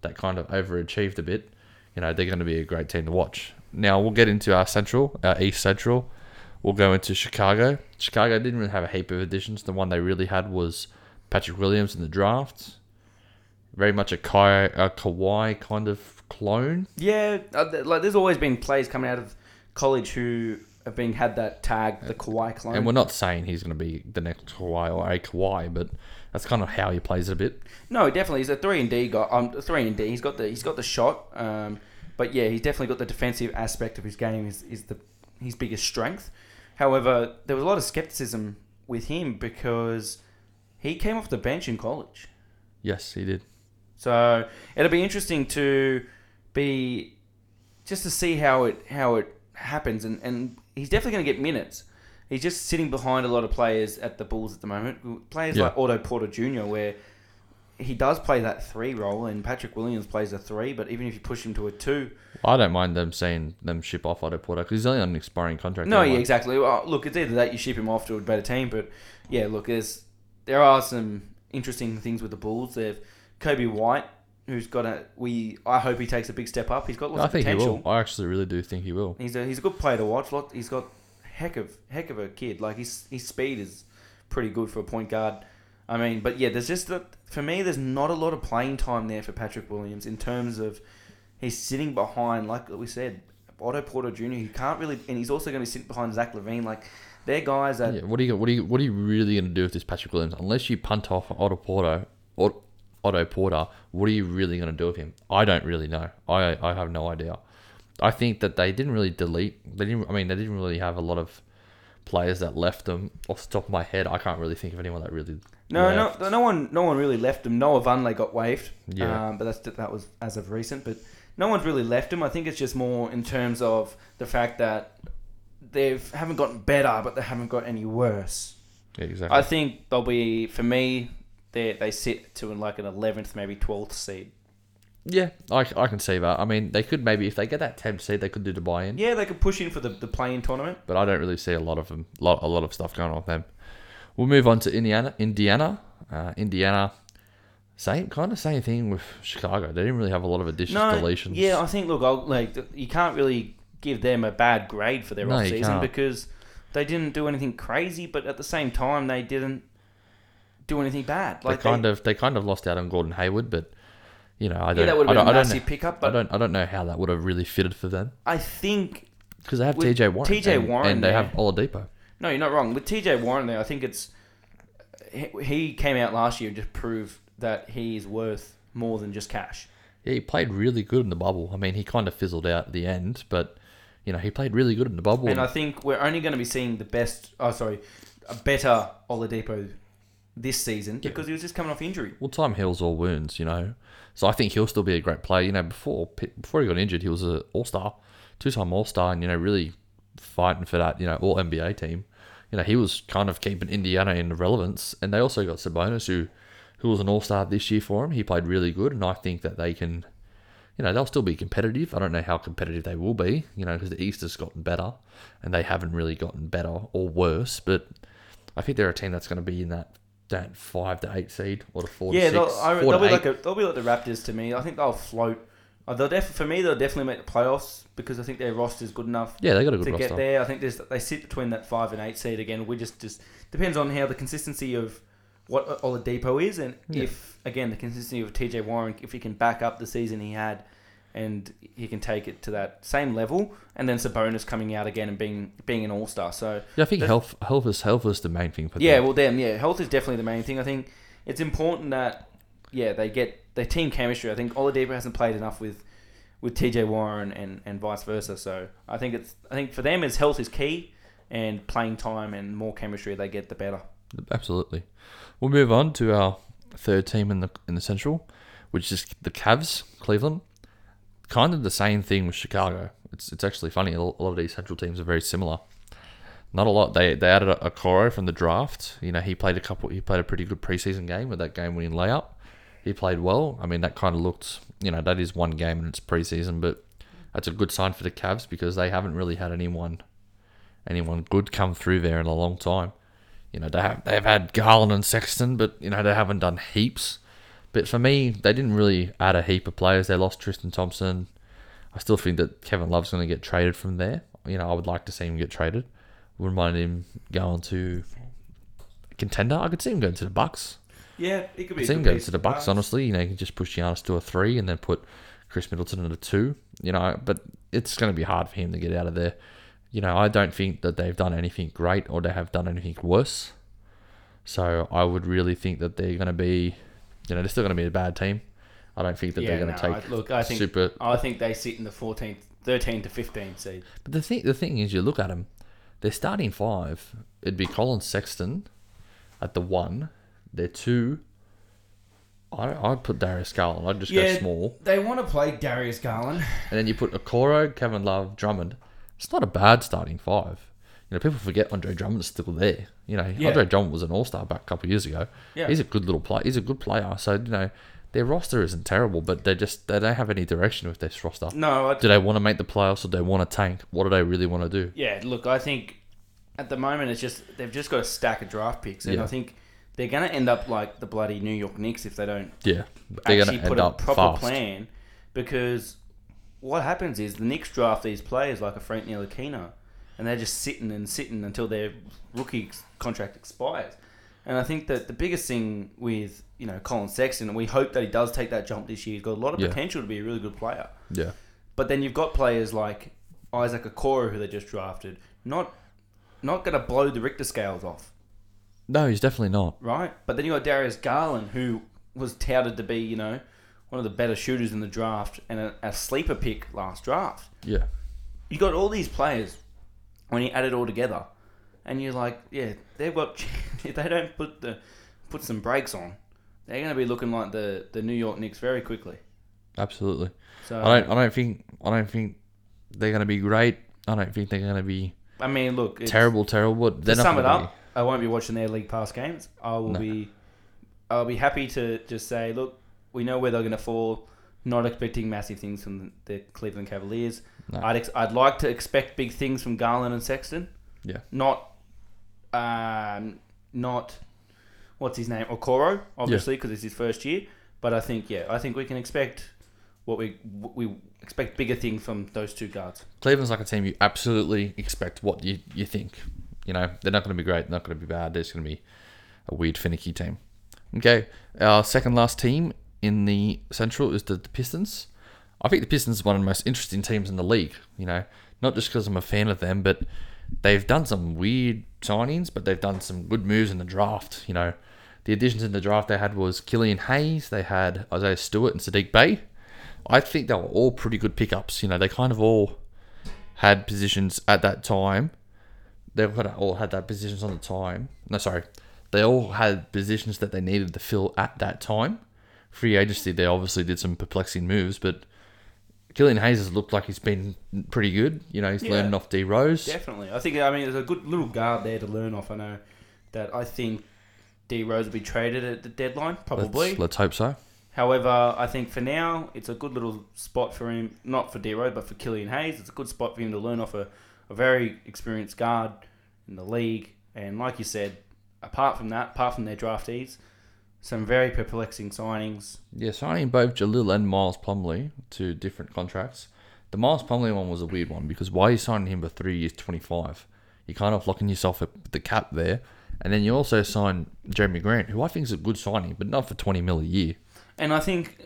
that kind of overachieved a bit. You know, they're going to be a great team to watch. Now we'll get into our central, our East Central. We'll go into Chicago. Chicago didn't really have a heap of additions. The one they really had was Patrick Williams in the draft. Very much a, Kai, a Kawhi kind of clone. Yeah, uh, like there's always been players coming out of college who have been had that tag, the Kawhi clone. And we're not saying he's going to be the next Kawhi or a Kawhi, but that's kind of how he plays it a bit. No, definitely. He's a three and D guy. Um, three and D. He's got the he's got the shot. Um, but yeah, he's definitely got the defensive aspect of his game. Is is the his biggest strength. However, there was a lot of skepticism with him because he came off the bench in college. Yes, he did. So it'll be interesting to be just to see how it how it happens, and, and he's definitely going to get minutes. He's just sitting behind a lot of players at the Bulls at the moment. Players Yeah. like Otto Porter Jr., where he does play that three role, and Patrick Williams plays a three. But even if you push him to a two, I don't mind them saying them ship off Otto Porter because he's only on an expiring contract. no, yeah, exactly. Well, look, it's either that you ship him off to a better team, but yeah, look, there's there are some interesting things with the Bulls. They've Kobe White, who's got a we. I hope he takes a big step up. He's got lots. I of think potential. he will. I actually really do think he will. He's a he's a good player to watch. Lot he's got heck of heck of a kid. Like his his speed is pretty good for a point guard. I mean, but yeah, there's just that for me. There's not a lot of playing time there for Patrick Williams in terms of he's sitting behind, like we said, Otto Porter Jr. He can't really, and he's also going to be sitting behind Zach LaVine. Like they're guys that Yeah, what are you what are you what are you really going to do with this Patrick Williams? Unless you punt off Otto Porter, Otto, Otto Porter, what are you really going to do with him? I don't really know. I I have no idea. I think that they didn't really delete. They didn't. I mean, they didn't really have a lot of players that left them. Off the top of my head, I can't really think of anyone that really. no, left. no, no one, no one really left him. Noah Vonleh got waived, Yeah. um, but that's that was as of recent. But no one's really left him. I think it's just more in terms of the fact that they haven't gotten better, but they haven't got any worse. Yeah, exactly. I think they'll be for me. They they sit to like an eleventh, maybe twelfth seed. yeah, I, I can see that. I mean, they could maybe if they get that temp seed, they could do the buy-in. Yeah, they could push in for the the playing tournament. but I don't really see a lot of them, lot, a lot of stuff going on with them. We'll move on to Indiana. Indiana, uh, Indiana, same kind of same thing with Chicago. They didn't really have a lot of additions, No, deletions. yeah, I think look, I'll, like you can't really give them a bad grade for their No, off season because they didn't do anything crazy, but at the same time they didn't do anything bad. they Like kind of they kind of lost out on Gordon Hayward, but you know I yeah, don't. that would I have been a I don't, massive know, pickup, I but don't. I don't know how that would have really fitted for them I think because they have TJ Warren. TJ and, Warren and they there- have Oladipo. no, you're not wrong. With TJ Warren there, I think it's he- he came out last year and just proved that he is worth more than just cash. Yeah, he played really good in the bubble. I mean, he kind of fizzled out at the end, but you know he played really good in the bubble. And I think we're only going to be seeing the best. Oh, sorry, a better Oladipo this season because he was just coming off injury. Well, time heals all wounds, you know. So I think he'll still be a great player. You know, before before he got injured, he was an all star, two time all star, and you know really fighting for that you know all NBA team. You know, he was kind of keeping Indiana in relevance, and they also got Sabonis, who who was an all star this year for him. He played really good, and I think that they can. You know, they'll still be competitive. I don't know how competitive they will be, you know, because the East has gotten better and they haven't really gotten better or worse. But I think they're a team that's going to be in that that five to eight seed or the four Yeah, to they'll, six. I, they'll to be like a, they'll be like the Raptors to me. I think they'll float. Uh, they'll def- for me, they'll definitely make the playoffs because I think their roster is good enough yeah, they got a good to roster. get there. I think there's, they sit between that five and eight seed again. We just just depends on how the consistency of what Oladipo is, and Yeah. if again the consistency of T.J. Warren, if he can back up the season he had, and he can take it to that same level, and then Sabonis coming out again and being being an all star. So Yeah, I think That's- health health is health is the main thing for them. yeah, them. well, them, yeah, health is definitely the main thing. I think it's important that yeah they get their team chemistry. I think Oladipo hasn't played enough with with TJ Warren and, and vice versa. So I think it's I think for them is health is key, and playing time and more chemistry they get the better. Absolutely. We'll move on to our third team in the in the Central, which is the Cavs, Cleveland. Kind of the same thing with Chicago. It's it's actually funny. A lot of these Central teams are very similar. Not a lot. They they added a, Coro from the draft. You know, he played a couple. He played a pretty good preseason game with that game winning layup. He played well. I mean, that kind of looked. You know, that is one game and it's preseason, but that's a good sign for the Cavs because they haven't really had anyone anyone good come through there in a long time. You know, they have they've had Garland and Sexton, but you know they haven't done heaps. But for me, they didn't really add a heap of players. They lost Tristan Thompson. I still think that Kevin Love's going to get traded from there. You know, I would like to see him get traded. Wouldn't mind him going to contender. I could see him going to the Bucks. Yeah, it could be. I could see him going to the Bucks. Honestly, you know, you can just push Giannis to a three and then put Khris Middleton at a two. You know, but it's going to be hard for him to get out of there. you know, I don't think that they've done anything great or they have done anything worse. So I would really think that they're going to be, you know, they're still going to be a bad team. I don't think that they're going no, to I- take look, I think super. I think they sit in the 14th, 13 to 15 seed. But the thing, the thing is, you look at them, they're starting five. It'd be Collin Sexton at the one. They're two. I I'd put Darius Garland. I'd just go small. They want to play Darius Garland. And then you put Okoro, Kevin Love, Drummond. It's not a bad starting five. You know, people forget Andre Drummond's still there. You know, Yeah. Andre Drummond was an all star back a couple of years ago. Yeah. He's a good little player. He's a good player. So, you know, their roster isn't terrible, but they just they don't have any direction with this roster. No, I, Do they want to make the playoffs or do they want to tank? What do they really want to do? yeah. Look, I think at the moment it's just they've just got a stack of draft picks, and Yeah. I think they're going to end up like the bloody New York Knicks if they don't Yeah. They're actually put a proper fast. plan. Because what happens is the Knicks draft these players like a Frank Ntilikina, and they're just sitting and sitting until their rookie contract expires. And I think that the biggest thing with you know Collin Sexton, and we hope that he does take that jump this year. He's got a lot of Yeah. potential to be a really good player. Yeah. But then you've got players like Isaac Okoro who they just drafted, not not going to blow the Richter scales off, No, he's definitely not. right? But then you got Darius Garland who was touted to be, you know, one of the better shooters in the draft and a, a sleeper pick last draft. Yeah. You got all these players when you add it all together, and you're like, yeah, they've got [LAUGHS] if they don't put the put some brakes on, they're going to be looking like the the New York Knicks very quickly. Absolutely. So I don't I don't think I don't think they're going to be great. I don't think they're going to be I mean, look, it's, terrible, terrible. But they're to sum it up, I won't be watching their league pass games. I will No. be, I'll be happy to just say, look, we know where they're going to fall. Not expecting massive things from the Cleveland Cavaliers. No. I'd ex- I'd like to expect big things from Garland and Sexton. Yeah. Not, um, not, what's his name, Okoro, obviously, because it's his first year. But I think, yeah, I think we can expect what we we expect bigger things from those two guards. Cleveland's like a team you absolutely expect what you, you think. You know, they're not going to be great, they're not going to be bad. They're just going to be a weird, finicky team. Okay, our second last team in the Central is the, the Pistons. I think the Pistons are one of the most interesting teams in the league. You know, not just because I'm a fan of them, but they've done some weird signings, but they've done some good moves in the draft. You know, the additions in the draft they had was Killian Hayes, they had Isaiah Stewart and Saddiq Bey. I think they were all pretty good pickups. You know, they kind of all had positions at that time. They all had that positions on the time. No, sorry, they all had positions that they needed to fill at that time. Free agency, they obviously did some perplexing moves, but Killian Hayes has looked like he's been pretty good. You know, he's Yeah. learning off D Rose. Definitely. I think, I mean, there's a good little guard there to learn off. I know that I think D Rose will be traded at the deadline, probably. Let's, let's hope so. However, I think for now, it's a good little spot for him, not for D Rose, but for Killian Hayes. It's a good spot for him to learn off a, a very experienced guard in the league. And like you said, apart from that, apart from their draftees, some very perplexing signings. Yeah, signing both Jahlil and Miles Plumlee to different contracts. The Miles Plumlee one was a weird one because why are you signing him for three years, 25? You're kind of locking yourself at the cap there. And then you also sign Jerami Grant, who I think is a good signing, but not for 20 mil a year. And I think,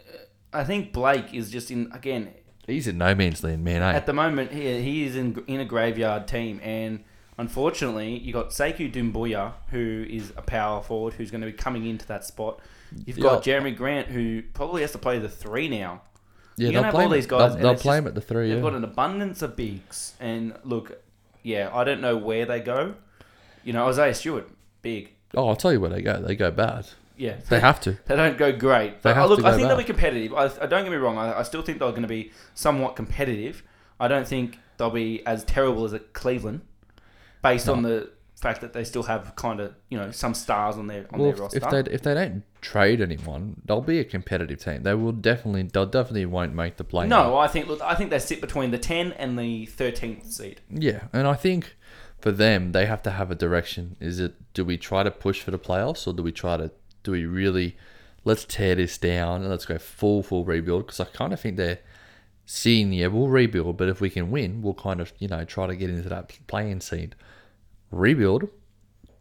I think Blake is just in again He's in no man's land, man, eh? At the moment, he, he is in in a graveyard team, and unfortunately, you got Sekou Doumbouya, who is a power forward, who's going to be coming into that spot. You've got. Jerami Grant, who probably has to play the three now. yeah, you're they'll play, all these guys, they'll, they'll play just- him at the three, They've yeah. got an abundance of bigs, and look, yeah, I don't know where they go. You know, Isaiah Stewart, big, Oh, I'll tell you where they go. They go bad. yeah, They have to. [LAUGHS] They don't go great. They But, have uh, look, I think they'll be competitive. I, I don't get me wrong. I, I still think they're going to be somewhat competitive. I don't think they'll be as terrible as at Cleveland, based on the fact that they still have kind of you know some stars on their on Well, their if, roster. if they if they don't trade anyone, they'll be a competitive team. They will definitely they'll definitely won't make the play. no, I think look, I think they sit between the ten and the thirteenth seed. Yeah, and I think for them, they have to have a direction. Is it do we try to push for the playoffs, or do we try to do we really let's tear this down and let's go full full rebuild? Because I kind of think they're seeing yeah we'll rebuild, but if we can win, we'll kind of you know try to get into that playing seed. Rebuild,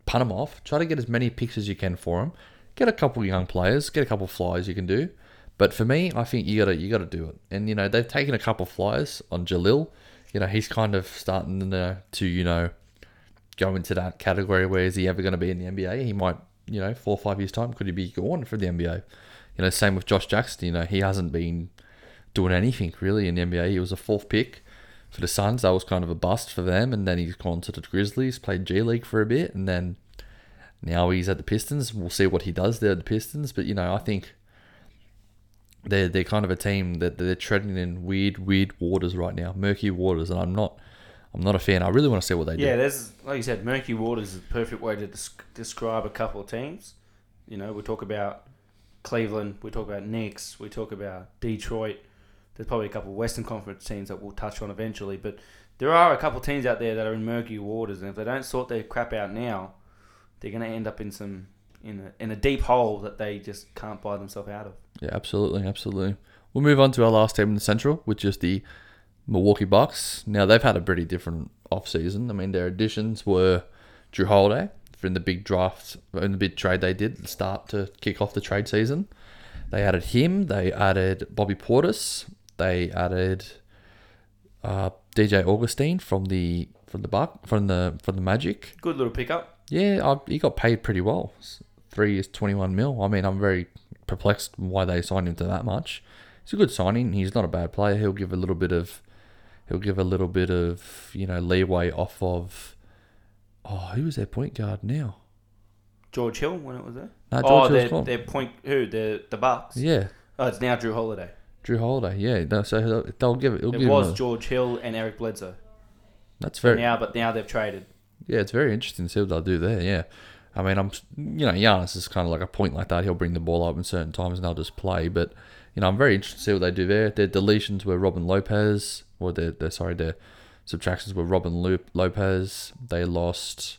punt them off, try to get as many picks as you can for them. Get a couple young players, get a couple flyers you can do. But for me, I think you gotta you gotta do it. And you know they've taken a couple flyers on Jahlil. you know, he's kind of starting to, to you know, go into that category where is he ever going to be in the NBA? He might, you know, four or five years' time, could he be gone for the NBA? You know, same with Josh Jackson. You know, he hasn't been doing anything really in the NBA. He was a fourth pick for the Suns. That was kind of a bust for them. And then he's gone to the Grizzlies, played G League for a bit. And then now he's at the Pistons. We'll see what he does there at the Pistons. But, you know, I think they're, they're kind of a team that they're treading in weird, weird waters right now, murky waters. And I'm not. I'm not a fan. I really want to see what they do. Yeah, there's like you said, murky waters is the perfect way to desc- describe a couple of teams. You know, we talk about Cleveland, we talk about Knicks, we talk about Detroit. There's probably a couple of Western Conference teams that we'll touch on eventually, but there are a couple of teams out there that are in murky waters, and if they don't sort their crap out now, they're going to end up in some in a, in a deep hole that they just can't buy themselves out of. Yeah, absolutely, absolutely. We'll move on to our last team in the Central, which is the Milwaukee Bucks. Now they've had a pretty different off season. I mean, their additions were Jrue Holiday in the big draft, in the big trade they did the start to kick off the trade season. They added him. They added Bobby Portis. They added uh, DJ Augustin from the from the Buck from the from the Magic. Good little pickup. Yeah, I, he got paid pretty well. Three years, twenty one mil. I mean, I'm very perplexed why they signed him to that much. It's a good signing. He's not a bad player. He'll give a little bit of, he'll give a little bit of you know leeway off of. Oh, who was their point guard now? George Hill when it was there. No, oh, Hill's their, gone. their point who the the Bucks. Yeah, Oh, it's now Jrue Holiday. Jrue Holiday. Yeah, no, so they'll- they'll give it. It give was George Hill and Eric Bledsoe. that's very. now, but now they've traded. Yeah, it's very interesting to see what they'll do there. Yeah, I mean, I'm you know Giannis is kind of like a point like that. He'll bring the ball up in certain times and they'll just play. But you know, I'm very interested to see what they do there. Their deletions were Robin Lopez, or their, their sorry, their subtractions were Robin Lo- Lopez. They lost.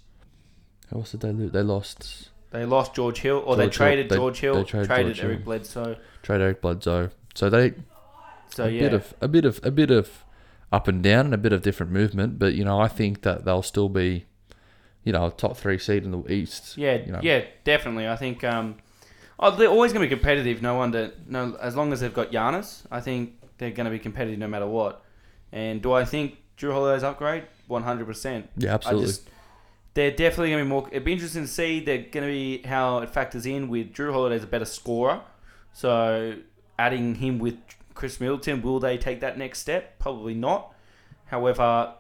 Who else did they lose? They lost They lost George Hill, or they George Hill. traded They- George Hill, they traded traded, George Eric Hill. Bledsoe. trade Eric Bledsoe. So they So a yeah, bit of a bit of a bit of up and down and a bit of different movement. But you know, I think that they'll still be, you know, a top three seed in the East. yeah, you know. yeah, definitely. I think um, oh, they're always going to be competitive. No wonder, no, as long as they've got Giannis, I think they're going to be competitive no matter what. And do I think Jrue Holiday's upgrade? One hundred percent. Yeah, I absolutely. just, they're definitely going to be more. It'd be interesting to see. They're going to be how it factors in with Jrue Holiday's a better scorer, so adding him with Khris Middleton, will they take that next step? Probably not. However,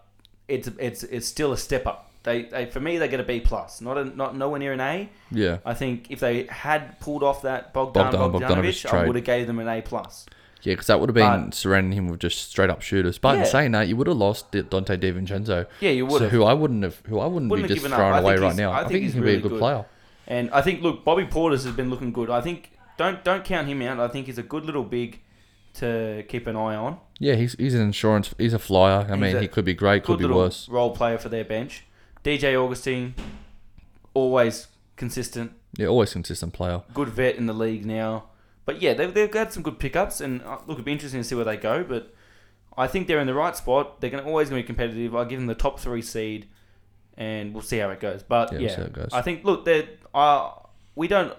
it's it's it's still a step up. They, they for me they get a B plus, not a not nowhere near an A. yeah. I think if they had pulled off that Bogdan, Bogdan Bogdanovic, Bogdanovic I would have gave them an A plus. Yeah, because that would have been But- surrounding him with just straight up shooters. But in saying that, you would have lost Donte DiVincenzo. Yeah, you would So who I wouldn't have, who I wouldn't, Wouldn't be just throwing away right now. I I think think, he's he can really be a good, good. player. And I think look, Bobby Portis has been looking good. I think don't don't count him out. I think he's a good little big to keep an eye on. Yeah, he's he's an insurance. He's a flyer. I mean, he could be great, could be worse. role player for their bench. DJ Augustin, always consistent, Yeah, always consistent player. good vet in the league now. But yeah, they've, they've got some good pickups, and uh, look, it'd be interesting to see where they go. But I think they're in the right spot. They're going to always going to be competitive. I'll give them the top three seed, and we'll see how it goes. But Yeah, yeah, we'll see how it goes. I think look, they're, uh, we don't.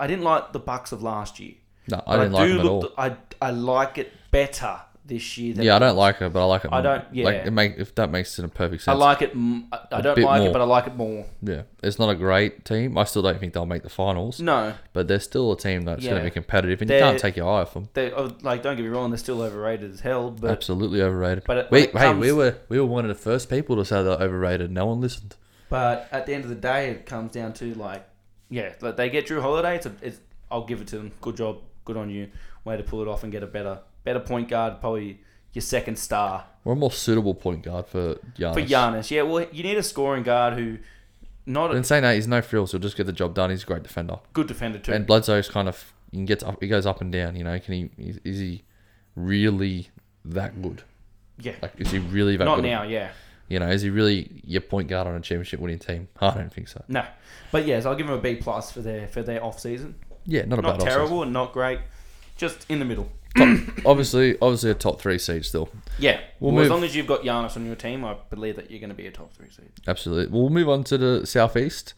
I didn't like the Bucks of last year. No, I didn't like him at all. I I like it better this year. Than yeah, I don't like it, but I like it. I more. don't- yeah. Like it make if that makes it a perfect sense. I like it. I don't like more. it, but I like it more. Yeah, it's not a great team. I still don't think they'll make the finals, No, but they're still a team that's going to be competitive, and you They're- can't take your eye off them. they oh, like. Don't get me wrong; they're still overrated as hell. But Absolutely overrated. but it- we, hey, we were we were one of the first people to say they're overrated. No one listened. But at the end of the day, it comes down to like, yeah, like they get Jrue Holiday. It's, a, it's I'll give it to them. Good job, good on you. Way to pull it off and get a better better point guard. Probably your second star We're a more suitable point guard for Giannis. for Giannis. Yeah, well, you need a scoring guard who, not But a in saying that, eh? he's no frills. He'll just get the job done. He's a great defender. good defender too. And Bledsoe's kind of he gets up. He goes up and down. You know, can he? Is, is he really that good? yeah, Like, is he really that not good? now. Yeah, You know, is he really your point guard on a championship winning team? [LAUGHS] I don't think so. no. But yes, I'll give him a B plus for their for their off season. Yeah, not a Not bad terrible and not great, just in the middle. [COUGHS] Obviously, obviously a top three seed still. Yeah, We'll well, as long as you've got Giannis on your team, I believe that you're going to be a top three seed. Absolutely. We'll move on to the southeast.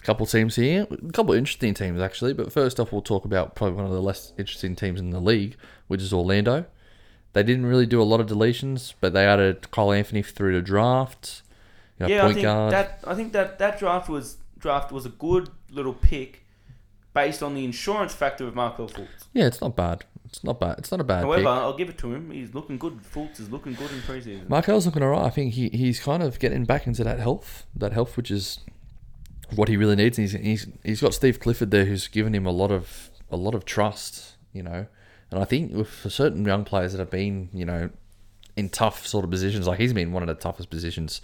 A couple teams here, a couple interesting teams actually. But first off, we'll talk about probably one of the less interesting teams in the league, which is Orlando. They didn't really do a lot of deletions, but they added Cole Anthony through the draft. You know, yeah, I think guard. that I think that that draft was draft was a good little pick based on the insurance factor of Markelle Fultz. yeah, it's not bad. It's not bad. It's not a bad However, pick. I'll give it to him. He's looking good. Fultz is looking good in preseason. Markelle's looking alright. I think he, he's kind of getting back into that health, that health which is what he really needs. And he's he's he's got Steve Clifford there, who's given him a lot of a lot of trust, you know. And I think for certain young players that have been, you know, in tough sort of positions, like he's been one of the toughest positions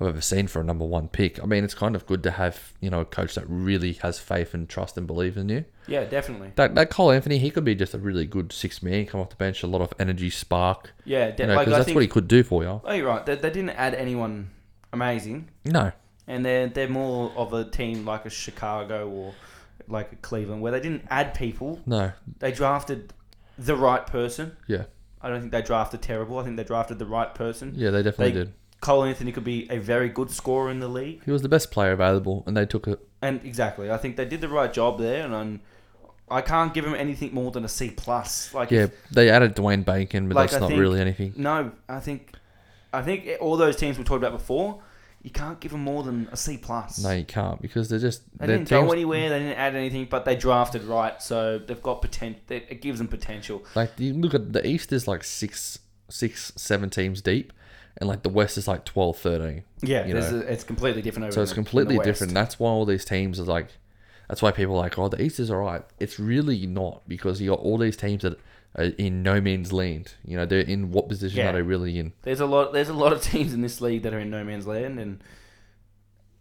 I've ever seen for a number one pick. I mean, it's kind of good to have you know a coach that really has faith and trust and believes in you. yeah, definitely. That that Cole Anthony, he could be just a really good six man, come off the bench, a lot of energy, spark. Yeah, You know, like that's think. what he could do for you. oh, you're right. They, they didn't add anyone amazing, No, and they're they're more of a team like a Chicago or like a Cleveland, where they didn't add people. no, They drafted the right person. yeah. I don't think they drafted terrible. I think they drafted the right person. Yeah, they definitely They- did. Cole Anthony could be a very good scorer in the league. He was the best player available, and they took it. And exactly, I think they did the right job there, and I'm, I can't give him anything more than a C plus. Like, Yeah, if- they added Dwayne Bacon, but Like, that's I not think- really anything. no, I think, I think all those teams we talked about before, you can't give them more than a C plus. No, you can't because they're just They didn't teams. go anywhere. They didn't add anything, but they drafted right, so they've got potential. It gives them potential. Like you look at the East is like six, six, seven teams deep, and like the West is like 12, 13. Yeah, a, it's completely different over. So it's the- completely different. That's why all these teams are like. That's why people are like, oh, the East is alright. It's really not because you got all these teams that in no means land. You know, they're in what position Yeah. are they really in? There's a lot. There's a lot of teams in this league that are in no man's land, and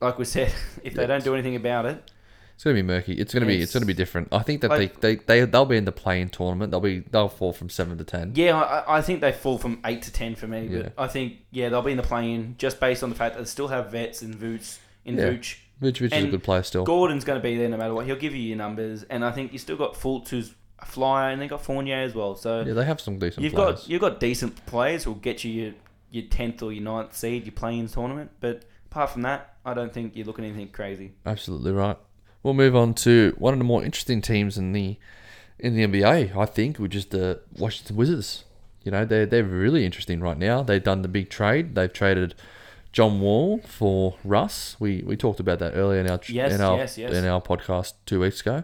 like we said, [LAUGHS] if they Yeah. don't do anything about it, It's gonna be murky. It's gonna be. It's It's- gonna be different. I think that like- they, they they they'll be in the playing tournament. They'll be they'll fall from seven to ten. yeah, I, I think they fall from eight to ten for me. Yeah. But I think yeah, they'll be in the play-in just based on the fact that they still have vets and Vooch in Yeah. Vooch. Which is a good player still. Gordon's going to be there no matter what. He'll give you your numbers, and I think you still got Fultz who's a flyer, and they got Fournier as well. So Yeah, they have some decent you've players. got you've got decent players who'll get you your your tenth or your ninth seed, your playing in tournament. But apart from that, I don't think you're looking at anything crazy. Absolutely right. We'll move on to one of the more interesting teams in the in the NBA, I think, which is the Washington Wizards. You know, they're they're really interesting right now. They've done the big trade. They've traded John Wall for Russ. We we talked about that earlier in our Yes, in our yes, yes. in our podcast two weeks ago.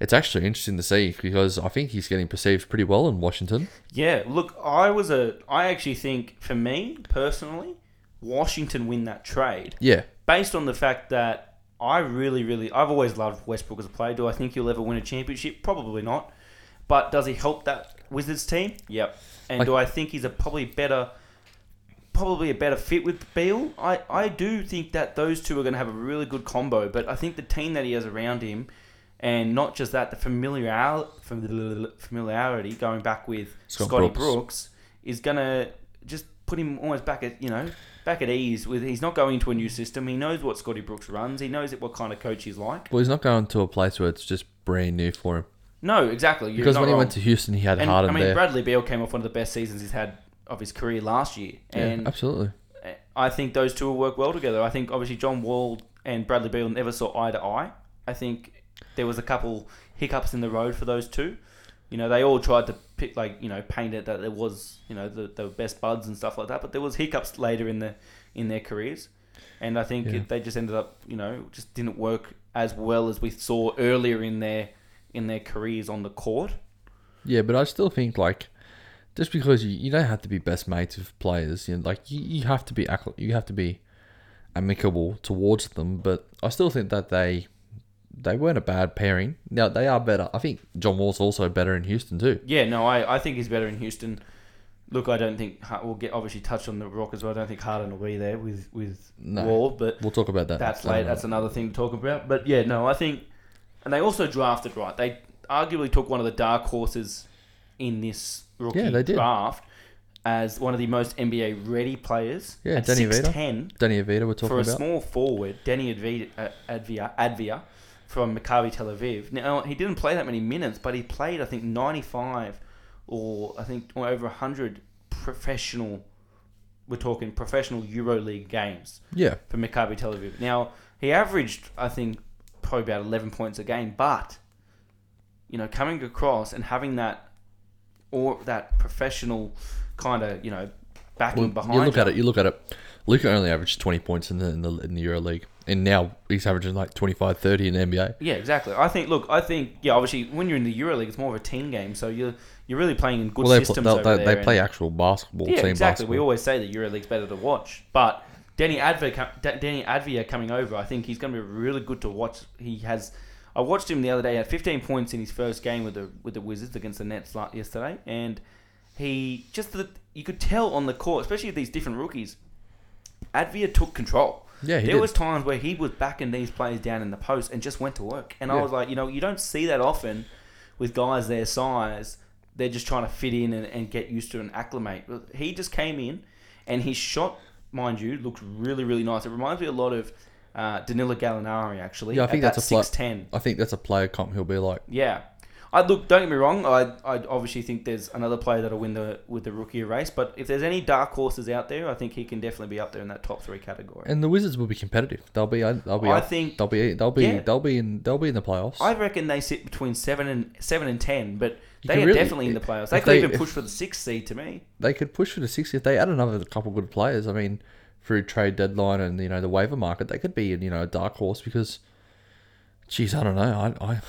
It's actually interesting to see because I think he's getting perceived pretty well in Washington. Yeah, look, I was a. I actually think, for me personally, Washington win that trade Yeah, based on the fact that I really, really, I've always loved Westbrook as a player. Do I think he'll ever win a championship? Probably not. But does he help that Wizards team? Yep. And Like- do I think he's a probably better, probably a better fit with Beal? I, I do think that those two are going to have a really good combo. But I think the team that he has around him, and not just that, the familiar familiarity going back with Scott Scotty Brooks. Brooks. is going to just put him almost back at you know back at ease with he's not going into a new system. He knows what Scotty Brooks runs. He knows what kind of coach he's like. well, he's not going to a place where it's just brand new for him. No, exactly. You're Because when he went to Houston, he had and, Harden I mean, there. Bradley Beal came off one of the best seasons he's had of his career last year, yeah, absolutely. I think those two will work well together. I think obviously John Wall and Bradley Beal never saw eye to eye. I think there was a couple hiccups in the road for those two. You know, they all tried to pick like you know paint it that there was you know the, the best buds and stuff like that, but there was hiccups later in the in their careers, and I think Yeah. it, they just ended up you know just didn't work as well as we saw earlier in their in their careers on the court. Yeah, but I still think like just because you, you don't have to be best mates with players, you know, like you, you have to be you have to be amicable towards them. But I still think that they they weren't a bad pairing. Now they are better. I think John Wall's also better in Houston too. Yeah, no, I, I think he's better in Houston. Look, I don't think we'll get obviously touched on the Rock as well. I don't think Harden will be there with with No. Wall, but We'll talk about that. that's later late. That's another thing to talk about. But yeah, no, I think, and they also drafted right. They arguably took one of the dark horses in this rookie Yeah, they did. draft as one of the most NBA ready players. Yeah, at Denny Vita. 6'10", Deni Avdija we're talking about for a about. small forward, Deni Avdija, uh, Advia, Advia from Maccabi Tel Aviv. Now he didn't play that many minutes, but he played I think ninety five or I think or over hundred professional. We're talking professional EuroLeague games yeah, for Maccabi Tel Aviv. Now he averaged I think probably about eleven points a game, but you know coming across and having that or that professional kind of you know backing Well, behind. you look at it. You look at it. Luka only averaged twenty points in the in the in the Euro League, and now he's averaging like 25, 30 in the NBA. Yeah, exactly. I think. Look, I think. Yeah, obviously, when you're in the EuroLeague, it's more of a team game, so you're you're really playing in good Well, they, pl- systems over they, there. they play actual basketball, yeah, team exactly. We always say the EuroLeague's better to watch, but Deni Avdija, Deni Avdija coming over, I think he's going to be really good to watch. He has. I watched him the other day. He had 15 points in his first game with the with the Wizards against the Nets yesterday, and he just the, you could tell on the court, especially with these different rookies. Avdija took control. Yeah, he there did. was times where he was backing these players down in the post and just went to work. And I was like, you know, you don't see that often with guys their size. They're just trying to fit in and, and get used to and acclimate. But He just came in and his shot, mind you, looked really, really nice. It reminds me a lot of uh, Danilo Gallinari, actually. Yeah, I think at that's that a pla- 6'10". I think that's a player comp he'll be like. Yeah. I look. Don't get me wrong. I I obviously think there's another player that'll win the with the rookie race. But if there's any dark horses out there, I think he can definitely be up there in that top three category. And the Wizards will be competitive. They'll be. They'll be. I up- think- they'll be. They'll be. yeah. They'll be in. They'll be in the playoffs. I reckon they sit between seven and seven and ten, but You they are really- definitely in the playoffs. They could they- even push for the sixth seed to me. they could push for the six if they add another couple good players. I mean, through trade deadline and you know the waiver market, they could be you know a dark horse because, geez, I don't know. I I,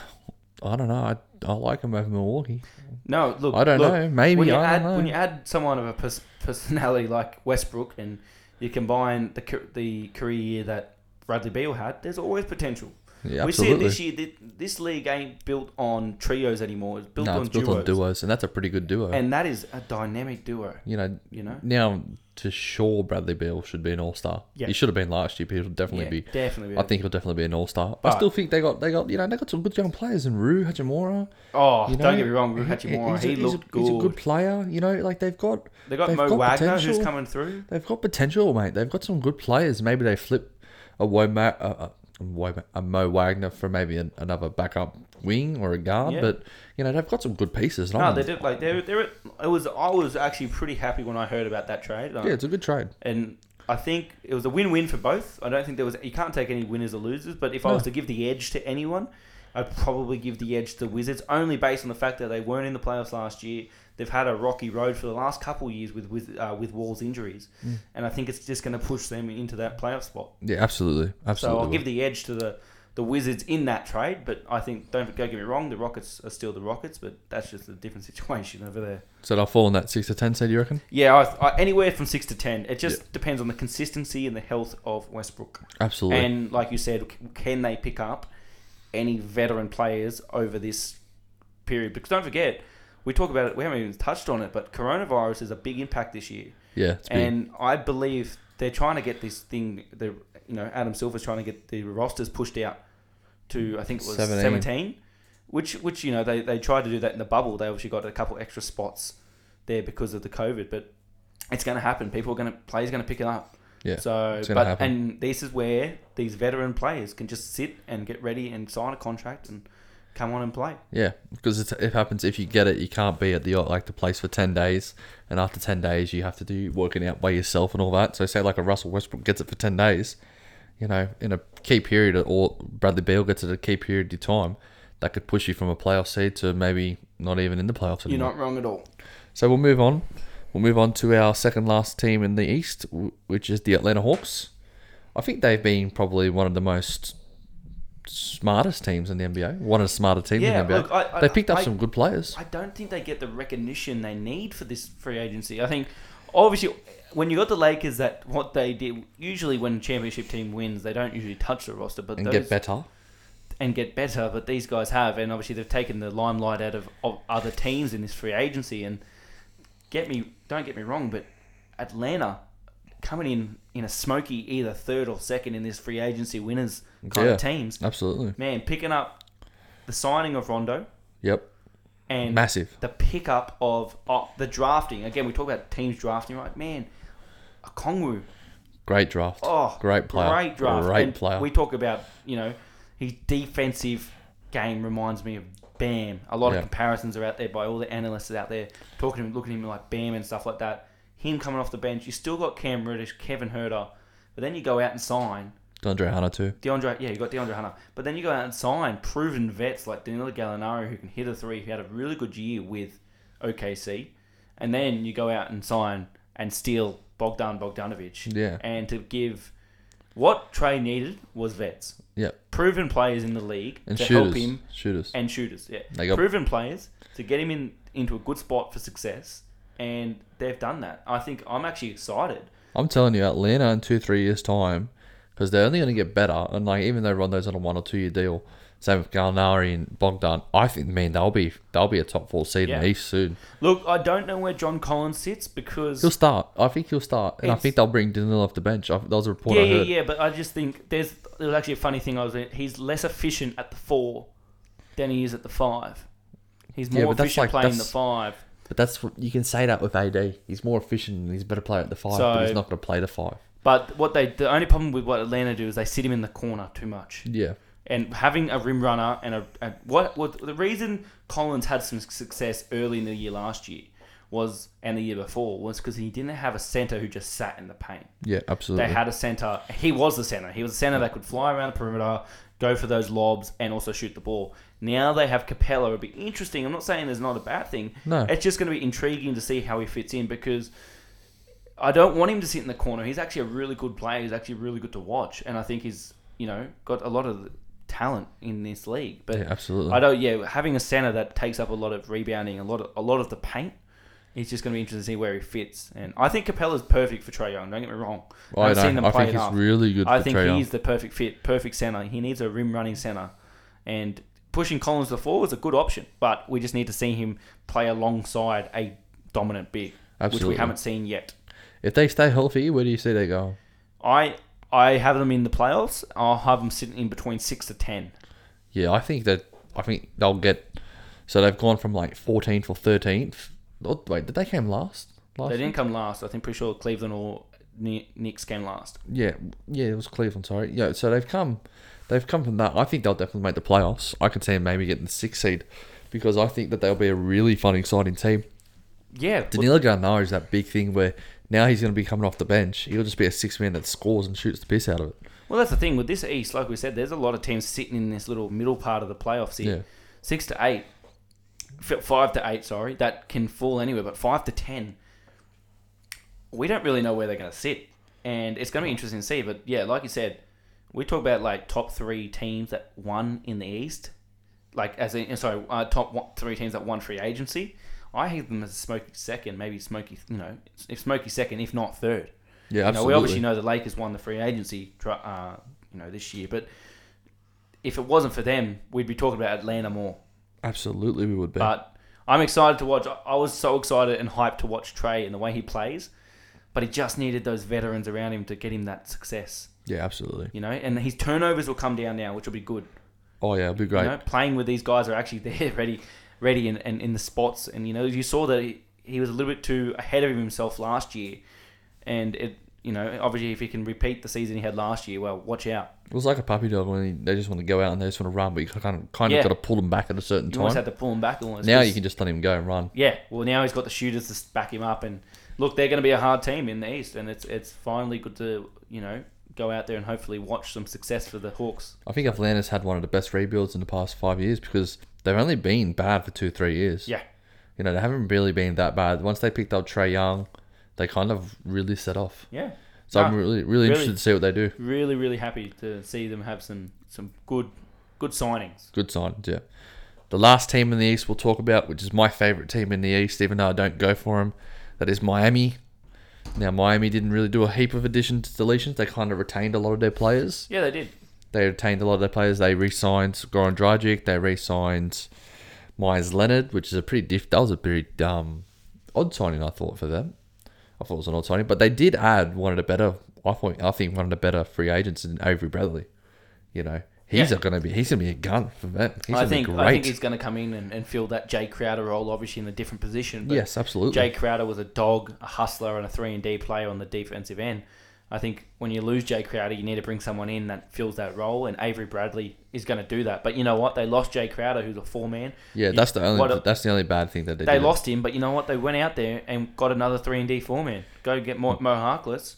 I don't know. I, I like him over Milwaukee. No, look, I don't look, know. Maybe, when you I don't add know. when you add someone of a pers- personality like Westbrook and you combine the the career year that Bradley Beal had, there's always potential. Yeah, we see it this year. thi- This league ain't built on trios anymore. It's built no, on it's built duos. on duos, and that's a pretty good duo. and that is a dynamic duo. you know, You know, now to sure Bradley Beal should be an all star. Yeah. He should have been last year, but he'll definitely yeah, be. definitely. be I think he'll definitely be an all star. I still think they got they got you know they got some good young players in Rui Hachimura. Oh, You know, don't get me wrong, Rui he- Hachimura, he's a- he he's a- looked He's a good. good player. You know, like they've got They got they've Mo got Wagner who's potential. coming through. They've got potential, mate. They've got some good players. Maybe they flip a Woma, a, uh, uh, a, a Wo- a Mo Wagner for maybe an, another backup wing or a guard. Yeah. But you know they've got some good pieces. No, they did like they they it was I was actually pretty happy when I heard about that trade. Uh, Yeah, it's a good trade. and I think it was a win-win for both. I don't think there was you can't take any winners or losers, but if I was to give the edge to anyone, I'd probably give the edge to the Wizards only based on the fact that they weren't in the playoffs last year. They've had a rocky road for the last couple of years with with uh, with Wall's injuries, Mm. and I think it's just going to push them into that playoff spot. Yeah, absolutely, absolutely. So I'll give the edge to the the Wizards in that trade, but I think don't, don't get me wrong, the Rockets are still the Rockets, but that's just a different [LAUGHS] situation over there. so they'll fall in that six to ten. Said you reckon? Yeah, I, I, anywhere from six to ten. It just depends on the consistency and the health of Westbrook. Absolutely. And like you said, can they pick up any veteran players over this period? Because don't forget, we talk about it. We haven't even touched on it, but coronavirus is a big impact this year, yeah, and I believe they're trying to get this thing. The you know Adam Silver's trying to get the rosters pushed out to I think it was 17. seventeen. Which, which you know, they, they tried to do that in the bubble. They obviously got a couple extra spots there because of the COVID, but it's going to happen. People are going to players going to pick it up. yeah. So, but happen. and this is where these veteran players can just sit and get ready and sign a contract and come on and play. Yeah, because it, it happens if you get it, you can't be at the like the place for ten days, and after ten days you have to do working out by yourself and all that. So say like a Russell Westbrook gets it for ten days, you know, in a key period, or Bradley Beal gets it a key period of time, that could push you from a playoff seed to maybe not even in the playoffs You're not wrong at all. So we'll move on. We'll move on to our second last team in the East, which is the Atlanta Hawks. I think they've been probably one of the most smartest teams in the NBA. One of the smarter teams Yeah, in the NBA. look, I- I- they picked up I- some good players. I don't think they get the recognition they need for this free agency. I think obviously when you got the Lakers, that what they did usually when a championship team wins, they don't usually touch the roster, but and those, get better. and get better. But these guys have, and obviously they've taken the limelight out of, of other teams in this free agency. And get me, don't get me wrong, but Atlanta coming in in a smoky either third or second in this free agency winners kind Yeah. of teams. Absolutely. Man, picking up the signing of Rondo Yep. and Massive. the pickup of oh, the drafting. Again, we talk about teams drafting, right? Man, Okongwu. Great draft. Oh, great player. Great draft. Great And player. We talk about, you know, his defensive game reminds me of Bam. A lot Yeah. of comparisons are out there by all the analysts out there talking to him, looking at him like Bam and stuff like that. Him coming off the bench, you still got Cam Reddish, Kevin Huerter, but then you go out and sign DeAndre Hunter too. DeAndre. Yeah, you got DeAndre Hunter, but then you go out and sign proven vets like Danilo Gallinari, who can hit a three, who had a really good year with OKC. and then you go out and sign and steal Bogdan Bogdanovic. Yeah. And to give what Trae needed was vets, Yeah. proven players in the league And to shooters. help him Shooters. and shooters. Yeah, They got- proven players to get him in into a good spot for success, and they've done that. I think I'm actually excited. I'm telling you, Atlanta in two, three years' time, because they're only going to get better. And like, even though Rondo's on a one or two year deal, same with Gallinari and Bogdan, I think, man, they'll be they'll be a top four seed in the East soon. Look, I don't know where John Collins sits because He'll start. I think he'll start, and I think they'll bring Danilo off the bench. I, that was a report yeah, I yeah, yeah. But I just think there's there was actually a funny thing. I was he's less efficient at the four than he is at the five. He's more that's efficient like- playing the five. But that's what you can say that with AD. He's more efficient and he's a better player at the five, So- but he's not going to play the five. But what they the only problem with what Atlanta do is they sit him in the corner too much. Yeah, and having a rim runner and a, a what, what the reason Collins had some success early in the year last year was and the year before was because he didn't have a center who just sat in the paint. yeah, absolutely. They had a center. He was the center. He was a center that could fly around the perimeter, go for those lobs, and also shoot the ball. Now they have Capela. It'll be interesting. I'm not saying there's not a bad thing. No. It's just going to be intriguing to see how he fits in because I don't want him to sit in the corner. He's actually a really good player. He's actually really good to watch, and I think he's you know got a lot of talent in this league. But yeah, absolutely. I don't. Yeah, having a center that takes up a lot of rebounding, a lot of a lot of the paint. It's just going to be interesting to see where he fits, and I think Capela's perfect for Trae Young. Don't get me wrong. Well, I, I've seen them I play think he's really good I think he's the perfect fit, perfect center. He needs a rim running center, and pushing Collins to four is a good option. But we just need to see him play alongside a dominant big, which we haven't seen yet. If they stay healthy, where do you see they go? I I have them in the playoffs. I'll have them sitting in between six to ten. Yeah, I think that I think they'll get. So they've gone from like 14th or 13th. Oh, wait, did they came last? Last They didn't come last. I think pretty sure Cleveland or Ni- Knicks came last. Yeah, yeah, it was Cleveland. Sorry. Yeah, so they've come, they've come from that. I think they'll definitely make the playoffs. I can see them maybe getting the sixth seed, because I think that they'll be a really fun, exciting team. Yeah, well, Danilo Gallinari is that big thing where now he's going to be coming off the bench. He'll just be a six man that scores and shoots the piss out of it. well, that's the thing with this East. Like we said, there's a lot of teams sitting in this little middle part of the playoffs here. Yeah. Six to eight, five to eight. Sorry, that can fall anywhere, but five to ten, we don't really know where they're going to sit, and it's going to be interesting to see. But yeah, like you said, we talk about like top three teams that won in the East, like as in sorry, uh, top one, three teams that won free agency. I have them as Smoky second, maybe Smoky, you know, if Smoky second, if not third. Yeah, You know, absolutely. we obviously know the Lakers won the free agency, uh, you know, this year. But if it wasn't for them, we'd be talking about Atlanta more. Absolutely, we would be. But I'm excited to watch. I- was so excited and hyped to watch Trae and the way he plays. But he just needed those veterans around him to get him that success, yeah, absolutely. you know. And his turnovers will come down now, which will be good. Oh yeah, it'll be great. You know, playing with these guys are actually [LAUGHS] there, ready, ready, and, and in the spots. And you know, you saw that he, he was a little bit too ahead of himself last year, and it, you know, obviously if he can repeat the season he had last year, well, watch out. It was like a puppy dog when he, they just want to go out and they just want to run, but you kind of kind Yeah. of got to pull them back at a certain You time. had to pull him back almost. Now 'cause- you can just let him go and run. Yeah, well now he's got the shooters to back him up, and look, they're going to be a hard team in the East, and it's it's finally good to you know go out there and hopefully watch some success for the Hawks. I think Atlanta's had one of the best rebuilds in the past five years because they've only been bad for two, three years. Yeah, You know, they haven't really been that bad. Once they picked up Trae Young, they kind of really set off. yeah. So Nah, I'm really, really, really. interested to see what they do. really really happy to see them have some some good good signings. Good signs, yeah. The last team in the East we'll talk about, which is my favourite team in the East, even though I don't go for them, that is Miami. Now, Miami didn't really do a heap of additions, deletions. They kind of retained a lot of their players. Yeah, they did. They retained a lot of their players. They re-signed Goran Dragic. They re-signed Meyers Leonard, which is a pretty diff. That was a pretty um, odd signing, I thought, for them. I thought it was an odd signing, but they did add one of the better. I thought I think one of the better free agents in Avery Bradley. You know, he's Yeah. going to be he's going to be a gun for them. He's I going to be think great. I think he's going to come in and, and fill that Jae Crowder role, obviously in a different position. But yes, absolutely. Jae Crowder was a dog, a hustler, and a three and D player on the defensive end. I think when you lose Jae Crowder, you need to bring someone in that fills that role, and Avery Bradley is going to do that. But you know what? They lost Jae Crowder, who's a four man. yeah, that's the only a- that's the only bad thing that they, did. They did. lost him, but you know what? They went out there and got another three and D four man. Go get Mo, Mo Harkless.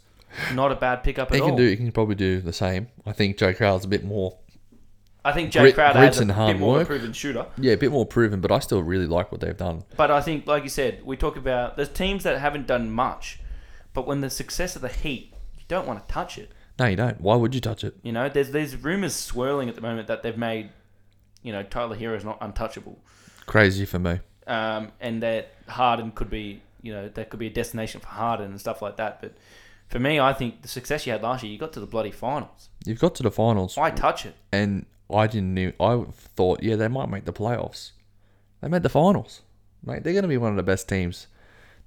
Not a bad pickup at He all. can do. He can probably do the same. I think Joe Crowder's a bit more. I think Jay Grit- Crowder has a bit more work. proven shooter. Yeah, a bit more proven, but I still really like what they've done. But I think, like you said, we talk about there's teams that haven't done much, but when the success of the Heat, you don't want to touch it. No, you don't. Why would you touch it? You know, there's there's rumors swirling at the moment that they've made, you know, Tyler Herro is not untouchable, Crazy for me. um, and that Harden could be, you know, that could be a destination for Harden and stuff like that. But for me, I think the success you had last year, you got to the bloody finals. You've got to the finals, Why touch it? and I didn't. Even, I thought, yeah, they might make the playoffs. They made the finals, mate. They're going to be one of the best teams.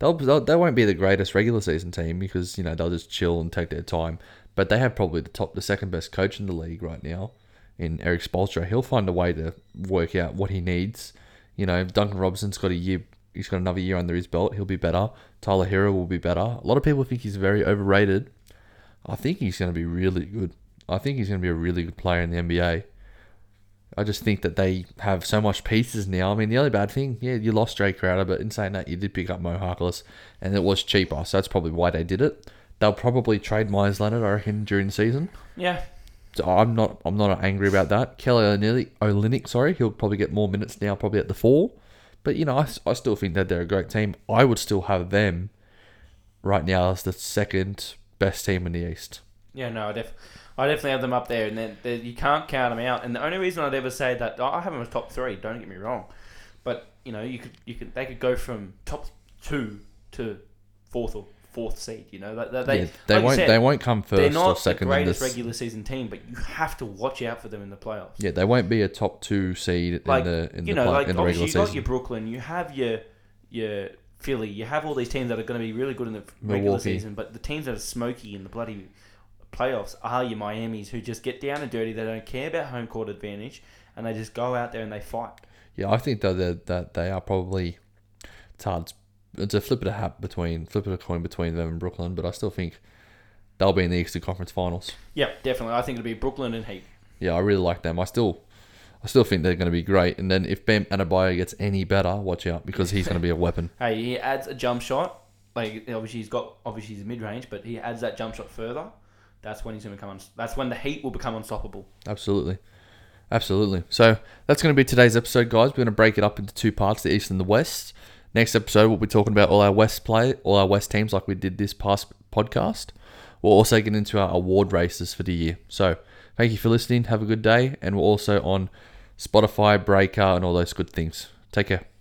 They'll, they'll they won't be the greatest regular season team because you know they'll just chill and take their time. But they have probably the top, the second best coach in the league right now, in Erik Spoelstra. He'll find a way to work out what he needs. You know, Duncan Robinson's got a year. He's got another year under his belt. He'll be better. Tyler Herro will be better. A lot of people think he's very overrated. I think he's going to be really good. I think he's going to be a really good player in the NBA. I just think that they have so much pieces now. I mean, the only bad thing, yeah, you lost Jae Crowder, but in saying that, you did pick up Mo Harkless, and it was cheaper, so that's probably why they did it. They'll probably trade Meyers Leonard, I reckon, during the season. Yeah, So I'm not, I'm not angry about that. Kelly Olynyk, Olynyk, sorry, he'll probably get more minutes now, probably at the four. But you know, I, I still think that they're a great team. I would still have them right now as the second best team in the East. Yeah, no, I, def- I definitely have them up there, and then you can't count them out. And the only reason I'd ever say that I have them as top three. Don't get me wrong, but you know, you could you could they could go from top two to fourth or fourth seed. You know, that they yeah, they like won't, said, they won't come first. they're or not the second in greatest regular season team, but you have to watch out for them in the playoffs. Yeah, they won't be a top two seed like in the in you the, play, like in the regular you got season. your Brooklyn, you have your your Philly, you have all these teams that are going to be really good in the regular Milwaukee. season, but the teams that are smoky in the bloody playoffs are your Miami's who just get down and dirty. They don't care about home court advantage, and they just go out there and they fight. Yeah, I think that they're, that they are probably it's hard. It's a flip of a hat between flip of a coin between them and Brooklyn, but I still think they'll be in the Eastern Conference Finals. Yeah, definitely. I think it'll be Brooklyn and Heat. Yeah, I really like them. I still, I still think they're going to be great. And then if Bam Adebayo gets any better, watch out because he's going to be a weapon. [LAUGHS] Hey, he adds a jump shot. Like obviously he's got obviously he's mid range, but he adds that jump shot further. That's when he's going to become. That's when the Heat will become unstoppable. Absolutely. Absolutely. So that's going to be today's episode, guys. We're going to break it up into two parts, the East and the West. Next episode, we'll be talking about all our West play, all our West teams like we did this past podcast. We'll also get into our award races for the year. So thank you for listening. Have a good day. And we're also on Spotify, Breaker, and all those good things. Take care.